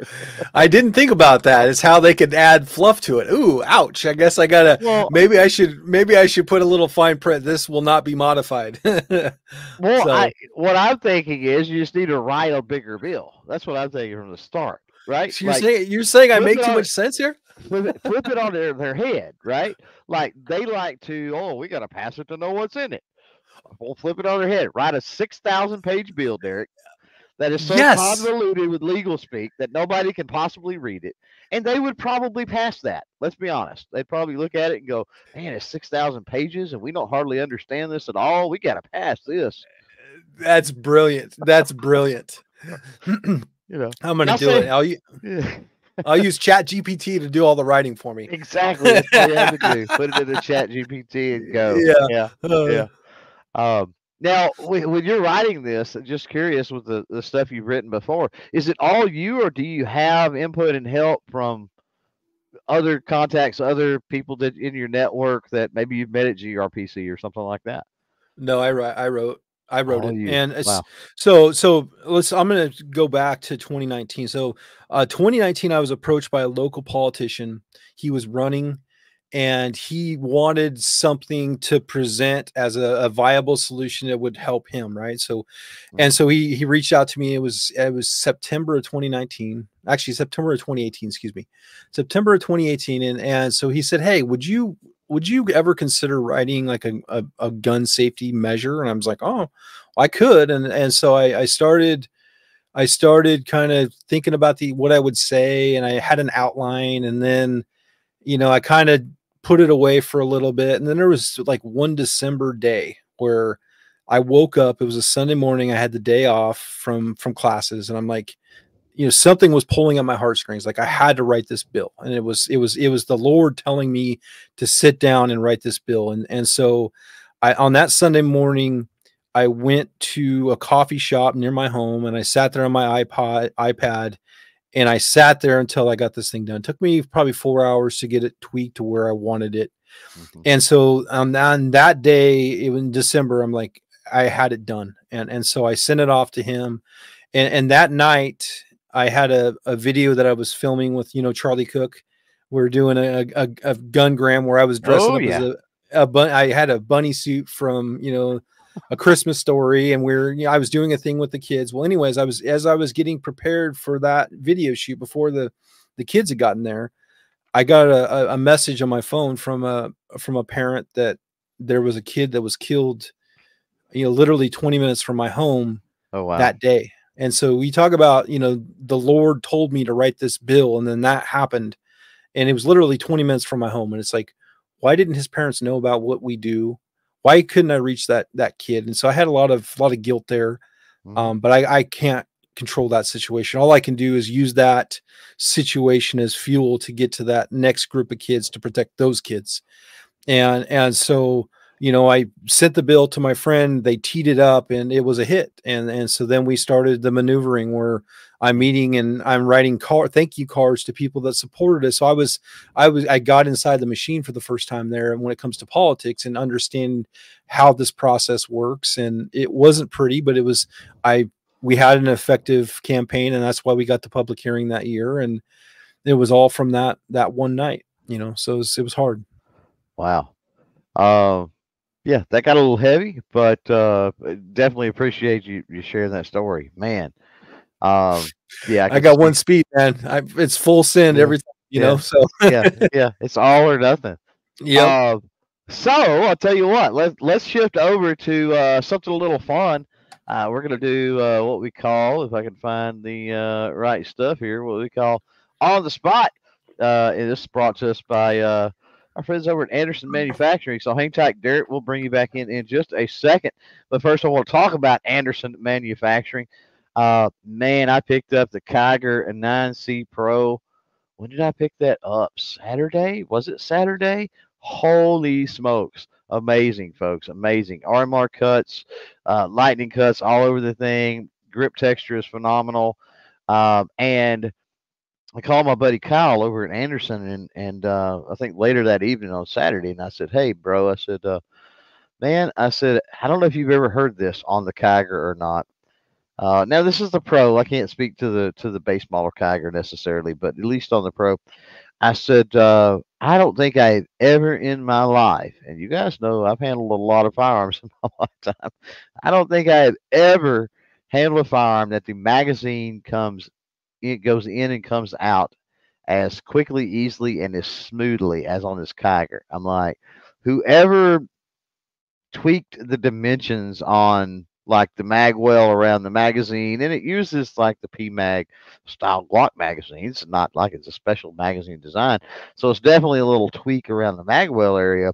I didn't think about that. It's how they could add fluff to it. Ooh, ouch! I guess I gotta. Well, maybe I should. Maybe I should put a little fine print. This will not be modified. well, so. I, what I'm thinking is you just need to write a bigger bill. That's what I'm thinking from the start. right? So you're Like, saying you're saying I make too on- much sense here? flip it, flip it on their, their head, right? Like they like to, oh, we got to pass it to know what's in it. We'll flip it on their head. Write a 6,000 page bill, Derek, that is so Yes. convoluted with legal speak that nobody can possibly read it. And they would probably pass that. Let's be honest. They'd probably look at it and go, man, it's 6,000 pages and we don't hardly understand this at all. We got to pass this. That's brilliant. That's brilliant. You know, I'm gonna do say- it. I'll yeah, I'll use Chat GPT to do all the writing for me. exactly. That's all you have to do. Put it in the chat GPT and go. Yeah. Yeah. Uh, Yeah. Um, now, when, when you're writing this, just curious with the, the stuff you've written before, is it all you or do you have input and help from other contacts, other people that in your network that maybe you've met at GRPC or something like that? No, I wrote. I wrote. I wrote All it, you. and it's, Wow. so so. Let's. I'm gonna go back to 2019. So, uh, 2019, I was approached by a local politician. He was running, and he wanted something to present as a, a viable solution that would help him. Right. So, and so he he reached out to me. It was it was September of 2019. Actually, September of 2018. Excuse me, September of 2018. And and so he said, "Hey, would you would you ever consider writing like a, a, a gun safety measure and i was like oh i could and and so i, I started i started kind of thinking about the what i would say and i had an outline and then you know i kind of put it away for a little bit and then there was like one december day where i woke up it was a sunday morning i had the day off from from classes and i'm like you know something was pulling at my heartstrings like i had to write this bill and it was it was it was the lord telling me to sit down and write this bill and and so i on that sunday morning i went to a coffee shop near my home and i sat there on my ipod ipad and i sat there until i got this thing done. It took me probably four hours to get it tweaked to where i wanted it. Mhm. and so um, on that day it was in december i'm like i had it done. And and so i sent it off to him. And and that night i had a, a video that i was filming with you know charlie cook. We are doing a, a, a gun gram where i was dressing Oh, up yeah. as a, a bun- i had a bunny suit from you know a christmas story and we're you know i was doing a thing with the kids well anyways i was as i was getting prepared for that video shoot before the the kids had gotten there I got a, a- message on my phone from a from a parent that there was a kid that was killed, you know, literally 20 minutes from my home Oh, wow. that day. And so we talk about, you know, the Lord told me to write this bill, and then that happened, and it was literally 20 minutes from my home. And it's like, why didn't his parents know about what we do? Why couldn't I reach that that kid? And so I had a lot of a lot of guilt there Mhm. um, but I, I can't control that situation. All I can do is use that situation as fuel to get to that next group of kids to protect those kids. And and so you know, I sent the bill to my friend. They teed it up, and it was a hit. And and so then we started the maneuvering where I'm meeting and I'm writing car thank you cards to people that supported us. So I was I was I got inside the machine for the first time there, and when it comes to politics and understand how this process works, and it wasn't pretty, but it was I we had an effective campaign and that's why we got the public hearing that year and it was all from that that one night you know so it was, it was hard Wow. Um, yeah, that got a little heavy, but uh, definitely appreciate you, you sharing that story, man. Um, yeah, i, can got see- one speed man I, it's full send Yeah, every time you yeah. know so yeah, yeah, it's all or nothing. yeah Uh, so I'll tell you what. Let Let's shift over to uh, something a little fun. Uh, we're gonna do uh, what we call, if I can find the uh, right stuff here, what we call on the spot. Uh, and this is brought to us by uh, our friends over at Anderson Manufacturing. So hang tight, Derek. We'll bring you back in in just a second. But first, I want to talk about Anderson Manufacturing. Uh, man, I picked up the Kiger 9C Pro. When did I pick that up? Saturday? Was it Saturday? Holy smokes. Amazing, folks. Amazing. RMR cuts, uh, lightning cuts all over the thing. Grip texture is phenomenal. Um, and I called my buddy Kyle over at Anderson, and and uh, I think later that evening on Saturday, and I said, "Hey, bro," I said, uh, "Man," I said, "I don't know if you've ever heard this on the Kiger or not." Uh, now this is the Pro. I can't speak to the to the base model Kiger necessarily, but at least on the Pro, I said, uh, "I don't think I've ever in my life, and you guys know I've handled a lot of firearms in my lifetime. I don't think I have ever handled a firearm that the magazine comes it goes in and comes out as quickly, easily, and as smoothly as on this Kiger. I'm like, whoever tweaked the dimensions on like the magwell around the magazine, and it uses like the PMag style Glock magazines, not like it's a special magazine design. So it's definitely a little tweak around the magwell area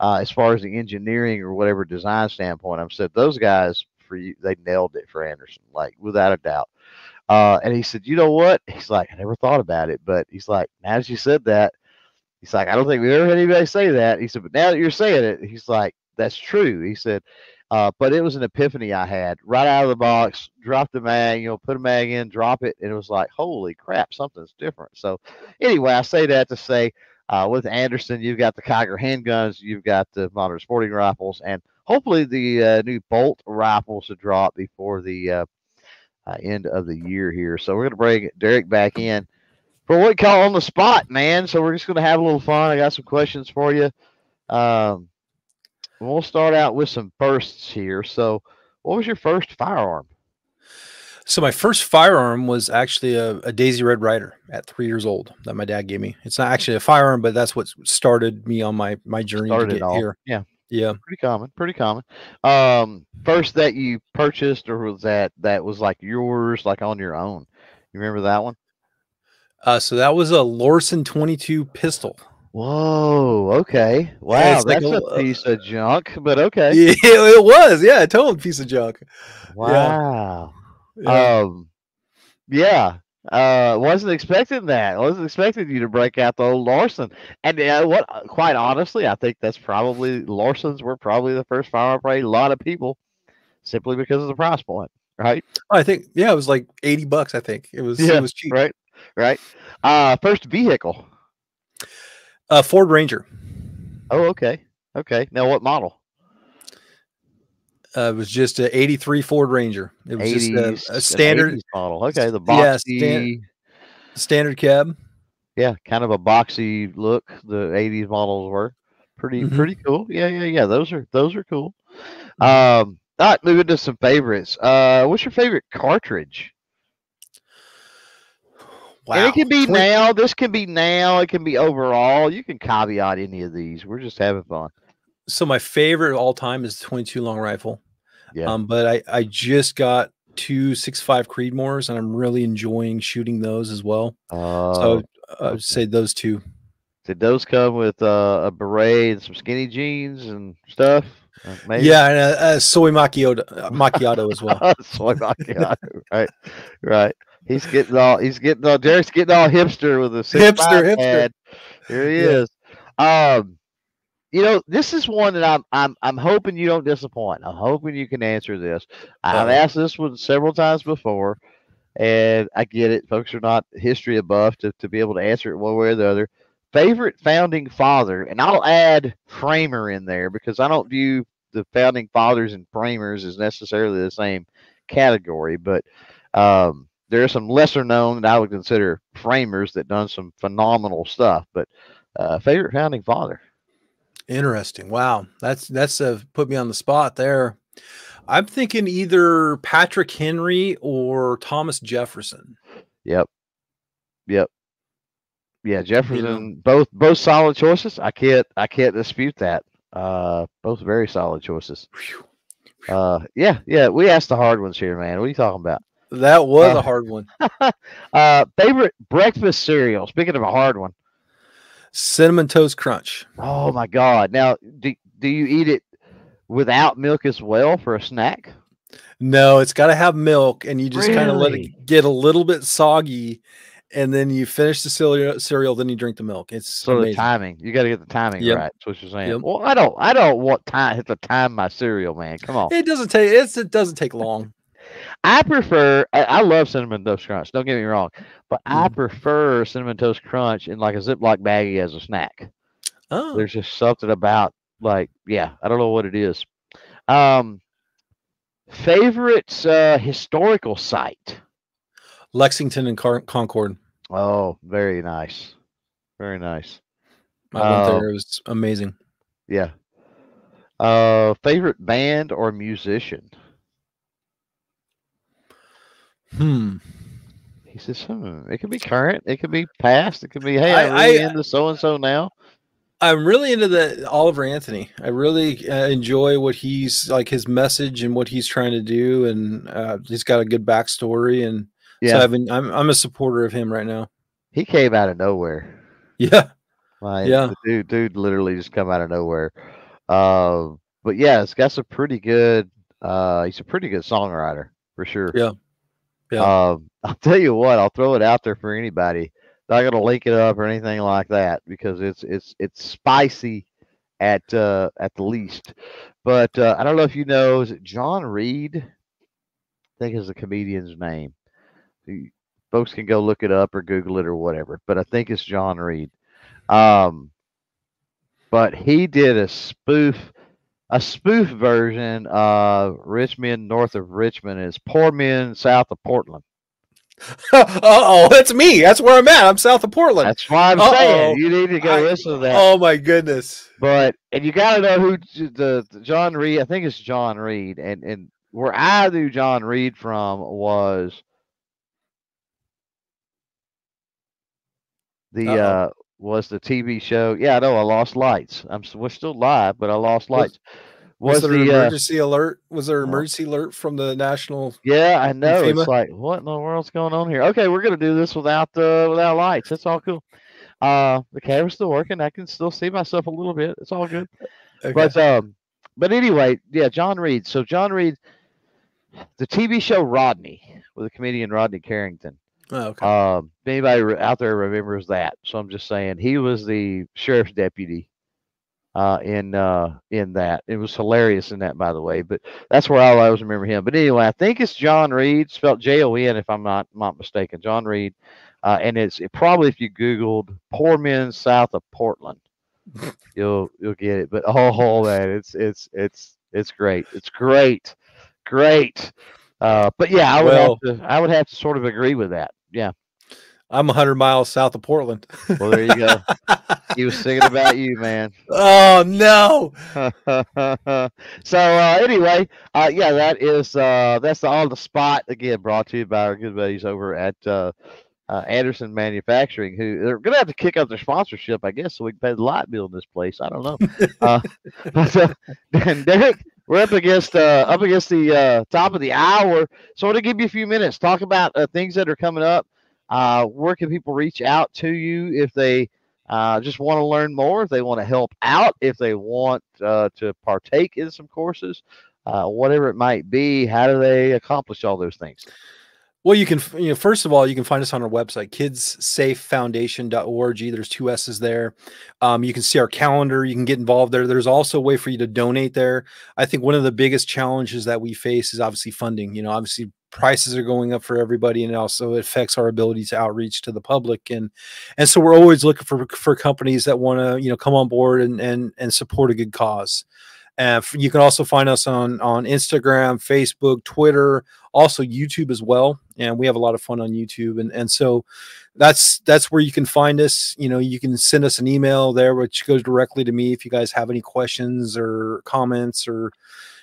uh, as far as the engineering or whatever design standpoint. I've said those guys for you, they nailed it for Anderson, like without a doubt. Uh, and he said, you know what? He's like, I never thought about it, but he's like, now that you said that, he's like, I don't think we've ever had anybody say that. He said, but now that you're saying it, he's like, that's true. He said, uh, but it was an epiphany I had right out of the box. Drop the mag, you know, put a mag in, drop it, and it was like, holy crap, something's different. So, anyway, I say that to say, uh, with Anderson, you've got the Kiger handguns, you've got the modern sporting rifles, and hopefully the uh, new bolt rifles to drop before the uh, end of the year here. So we're going to bring Derek back in for what we call on the spot, man. So we're just going to have a little fun. I got some questions for you. Um, we'll start out with some firsts here. So, what was your first firearm? So my first firearm was actually a, a, Daisy Red Ryder at three years old that my dad gave me. It's not actually a firearm, but that's what started me on my my journey started to get here. Yeah, yeah, pretty common, pretty common. Um, first that you purchased, or was that that was like yours, like on your own? You remember that one? Uh, so that was a Lorcin 22 pistol. Whoa. Okay. Wow. Yeah, that's like a, a, piece of junk, but okay. Yeah, it was. Yeah, a total piece of junk. Wow. Yeah. Um. Yeah. Uh, wasn't expecting that. wasn't expecting you to break out the old Lorcin. And uh, what? Quite honestly, I think that's probably Lorcins were probably the first firearm for a lot of people, simply because of the price point, right? I think yeah, it was like eighty bucks. I think it was. Yeah, it was cheap. Right. Right. Uh, first vehicle. Uh, Ford Ranger. Oh, okay. Okay. Now, what model? Uh, it was just an 83 Ford Ranger. It was 80s, just a, a standard model. Okay. The boxy. Yeah, standard cab. Yeah. Kind of a boxy look. The 80s models were pretty, mm-hmm. pretty cool. Yeah. Yeah. Yeah. Those are, those are cool. Mm-hmm. Um, all right. Moving to some favorites. Uh, what's your favorite cartridge? Wow. And it can be now. This can be now. It can be overall. You can caveat any of these. We're just having fun. So my favorite all time is 22 long rifle. Yeah. Um, but I I just got two six five Creedmoors, and I'm really enjoying shooting those as well. Uh, so I would say those two. Did those come with uh, a beret and some skinny jeans and stuff? Uh, maybe? Yeah, and a, a soy macchiato, macchiato as well. soy macchiato, right, right. He's getting all he's getting all Derek's getting all hipster with a hipster hipster. Here he yeah. is. Um, you know, this is one that I'm I'm I'm hoping you don't disappoint. I'm hoping you can answer this. I've asked this one several times before, and I get it. Folks are not history above to, to be able to answer it one way or the other. Favorite founding father, and I'll add Framer in there because I don't view the founding fathers and framers as necessarily the same category, but um, there are some lesser known that I would consider framers that done some phenomenal stuff. But uh, favorite founding father. Interesting. Wow, that's that's uh, put me on the spot there. I'm thinking either Patrick Henry or Thomas Jefferson. Yep. Yep. Yeah, Jefferson. You know, both both solid choices. I can't I can't dispute that. Uh, both very solid choices. Uh, yeah, yeah. We asked the hard ones here, man. What are you talking about? That was uh, a hard one. uh, favorite breakfast cereal. Speaking of a hard one, cinnamon toast crunch. Oh my god! Now, do do you eat it without milk as well for a snack? No, it's got to have milk, and you just really? kind of let it get a little bit soggy, and then you finish the cereal. Cereal, then you drink the milk. It's so amazing. the timing. You got to get the timing yep. right. That's what you're saying. Yep. Well, I don't. I don't want time. Hit the time my cereal, man. Come on. It doesn't take. It's, it doesn't take long. I prefer. I, I, love cinnamon toast crunch. Don't get me wrong, but mm. I prefer cinnamon toast crunch in like a Ziploc baggie as a snack. Oh, there's just something about like, yeah, I don't know what it is. Um, favorite uh, historical site? Lexington and Car- Concord. Oh, very nice, very nice. I went uh, there. It was amazing. Yeah. Uh, favorite band or musician? Hmm. He says, "Hmm, it could be current, it could be past, it could be hey, I'm really I- into so and so now." I'm really into the Oliver Anthony. I really uh, enjoy what he's like his message and what he's trying to do, and uh, he's got a good backstory. And so Yeah, I've been, I'm I'm a supporter of him right now. he came out of nowhere. Yeah, Like, Yeah. the dude, dude, literally just come out of nowhere. Uh, but yeah, it's got some pretty good. Uh, he's a pretty good songwriter for sure. Yeah. Yeah. Um, I'll tell you what, I'll throw it out there for anybody. Not gonna link it up or anything like that because it's it's it's spicy at uh at the least. But uh, I don't know if you know, is it Jon Reep? I think is the comedian's name. You- folks can go look it up or Google it or whatever. But I think it's Jon Reep. Um, but he did a spoof, a spoof version of "Rich Men North of Richmond" is "Poor Men South of Portland." uh oh, that's me. That's where I'm at. I'm south of Portland. That's why I'm Uh-oh. saying you need to go I- listen to that. oh my goodness. But and you got to know who the, the Jon Reep. I think it's Jon Reep, and and where I knew Jon Reep from was the Uh-oh. uh was the TV show. Yeah, I know. I lost lights. I'm we're still live, but I lost lights. Was, Was, there an the uh, emergency alert? Was there an emergency alert from the national? yeah? I know. FEMA? It's like what in the world's going on here? Okay, we're gonna do this without uh without lights. That's all cool. Uh, the camera's still working. I can still see myself a little bit. It's all good. Okay. But um, but anyway, yeah, Jon Reep. So Jon Reep, the TV show Rodney with the comedian Rodney Carrington. Oh, okay. Um, anybody re- out there remembers that? So I'm just saying he was the sheriff's deputy. Uh, in uh, in that it was hilarious in that, by the way. But that's where I always remember him. But anyway, I think it's Jon Reep, spelled J O N, if I'm not not mistaken. Jon Reep, uh, and it's it probably if you Googled "poor men south of Portland," you'll you'll get it. But oh man, it's it's it's it's great. It's great, great. Uh, but yeah, I would Well- have to I would have to sort of agree with that. Yeah. I'm 100 miles south of Portland. Well, there you go. he was singing about you, man. oh no. so uh, anyway, uh, yeah, that is uh, that's the on the spot again. Brought to you by our good buddies over at uh, uh, Anderson Manufacturing, who they're gonna have to kick up their sponsorship, I guess, so we can pay the light bill in this place. I don't know. uh, but uh, and Derek, we're up against uh, up against the uh, top of the hour, so I want to give you a few minutes talk about uh, things that are coming up. Uh, where can people reach out to you if they uh, just want to learn more, if they want to help out, if they want uh, to partake in some courses, uh, whatever it might be, how do they accomplish all those things? Well, you can, you know, first of all, you can find us on our website, kidssafefoundation.org. There's two S's there. Um, you can see our calendar. You can get involved there. There's also a way for you to donate there. I think one of the biggest challenges that we face is obviously funding. You know, obviously prices are going up for everybody, and it also affects our ability to outreach to the public. And and so we're always looking for for companies that want to you know come on board and and and support a good cause. And f- you can also find us on on Instagram, Facebook, Twitter, also YouTube as well. And we have a lot of fun on YouTube. And and so that's that's where you can find us. You know, you can send us an email there, which goes directly to me if you guys have any questions or comments or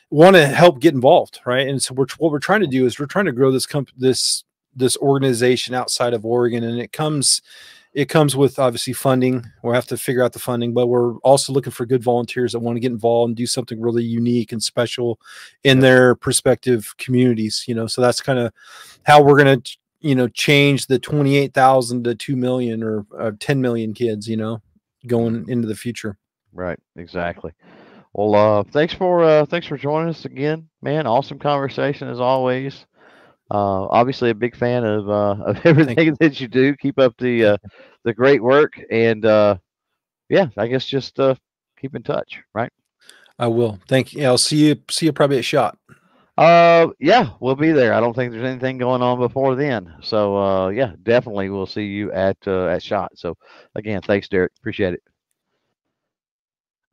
want to help get involved, right? And so we're what we're trying to do is we're trying to grow this comp this this organization outside of Oregon, and it comes it comes with obviously funding. We'll have to figure out the funding, but we're also looking for good volunteers that want to get involved and do something really unique and special in their prospective communities. You know, so that's kind of how we're gonna you know change the twenty eight thousand to two million or uh, ten million kids. You know, going into the future. Right, exactly. Well, uh, thanks for uh, thanks for joining us again, man. Awesome conversation as always. Uh, obviously, a big fan of uh, of everything that you do. Keep up the uh, the great work, and uh, yeah, I guess just uh, keep in touch, right? I will. Thank you. I'll see you. See you probably at shot. Uh, yeah, we'll be there. I don't think there's anything going on before then. So, uh, yeah, definitely we'll see you at uh, at shot. So, again, thanks, Derek. Appreciate it.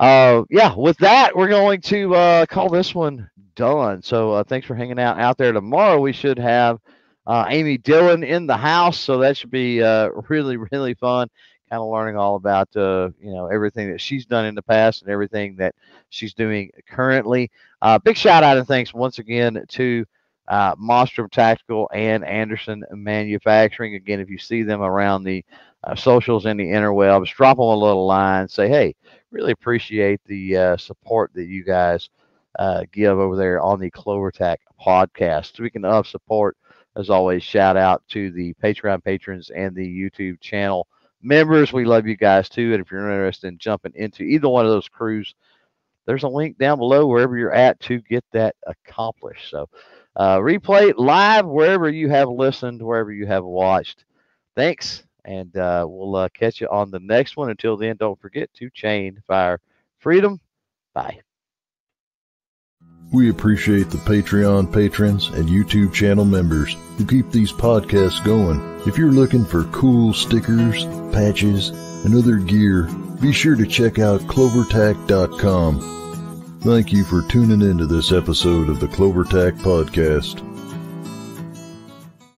Uh, yeah, with that, we're going to uh, call this one done. So, uh, thanks for hanging out out there. Tomorrow, we should have uh, Amy Dillon in the house. So, that should be uh, really, really fun. Kind of learning all about uh, you know everything that she's done in the past and everything that she's doing currently. Big shout out and thanks once again to uh, Tactical and Anderson Manufacturing. Again, if you see them around the uh, socials in the interwebs, drop them a little line. Say, hey, really appreciate the uh, support that you guys uh, give over there on the CloverTac podcast. Speaking of support, as always, shout out to the Patreon patrons and the YouTube channel members. We love you guys too. And if you're interested in jumping into either one of those crews, there's a link down below wherever you're at to get that accomplished. So, uh, replay live wherever you have listened, wherever you have watched. Thanks, and uh, we'll uh, catch you on the next one. Until then, don't forget to chain fire freedom. Bye. We appreciate the Patreon patrons and YouTube channel members who keep these podcasts going. If you're looking for cool stickers, patches, and other gear, be sure to check out clovertac.com. Thank you for tuning into this episode of the CloverTac Podcast.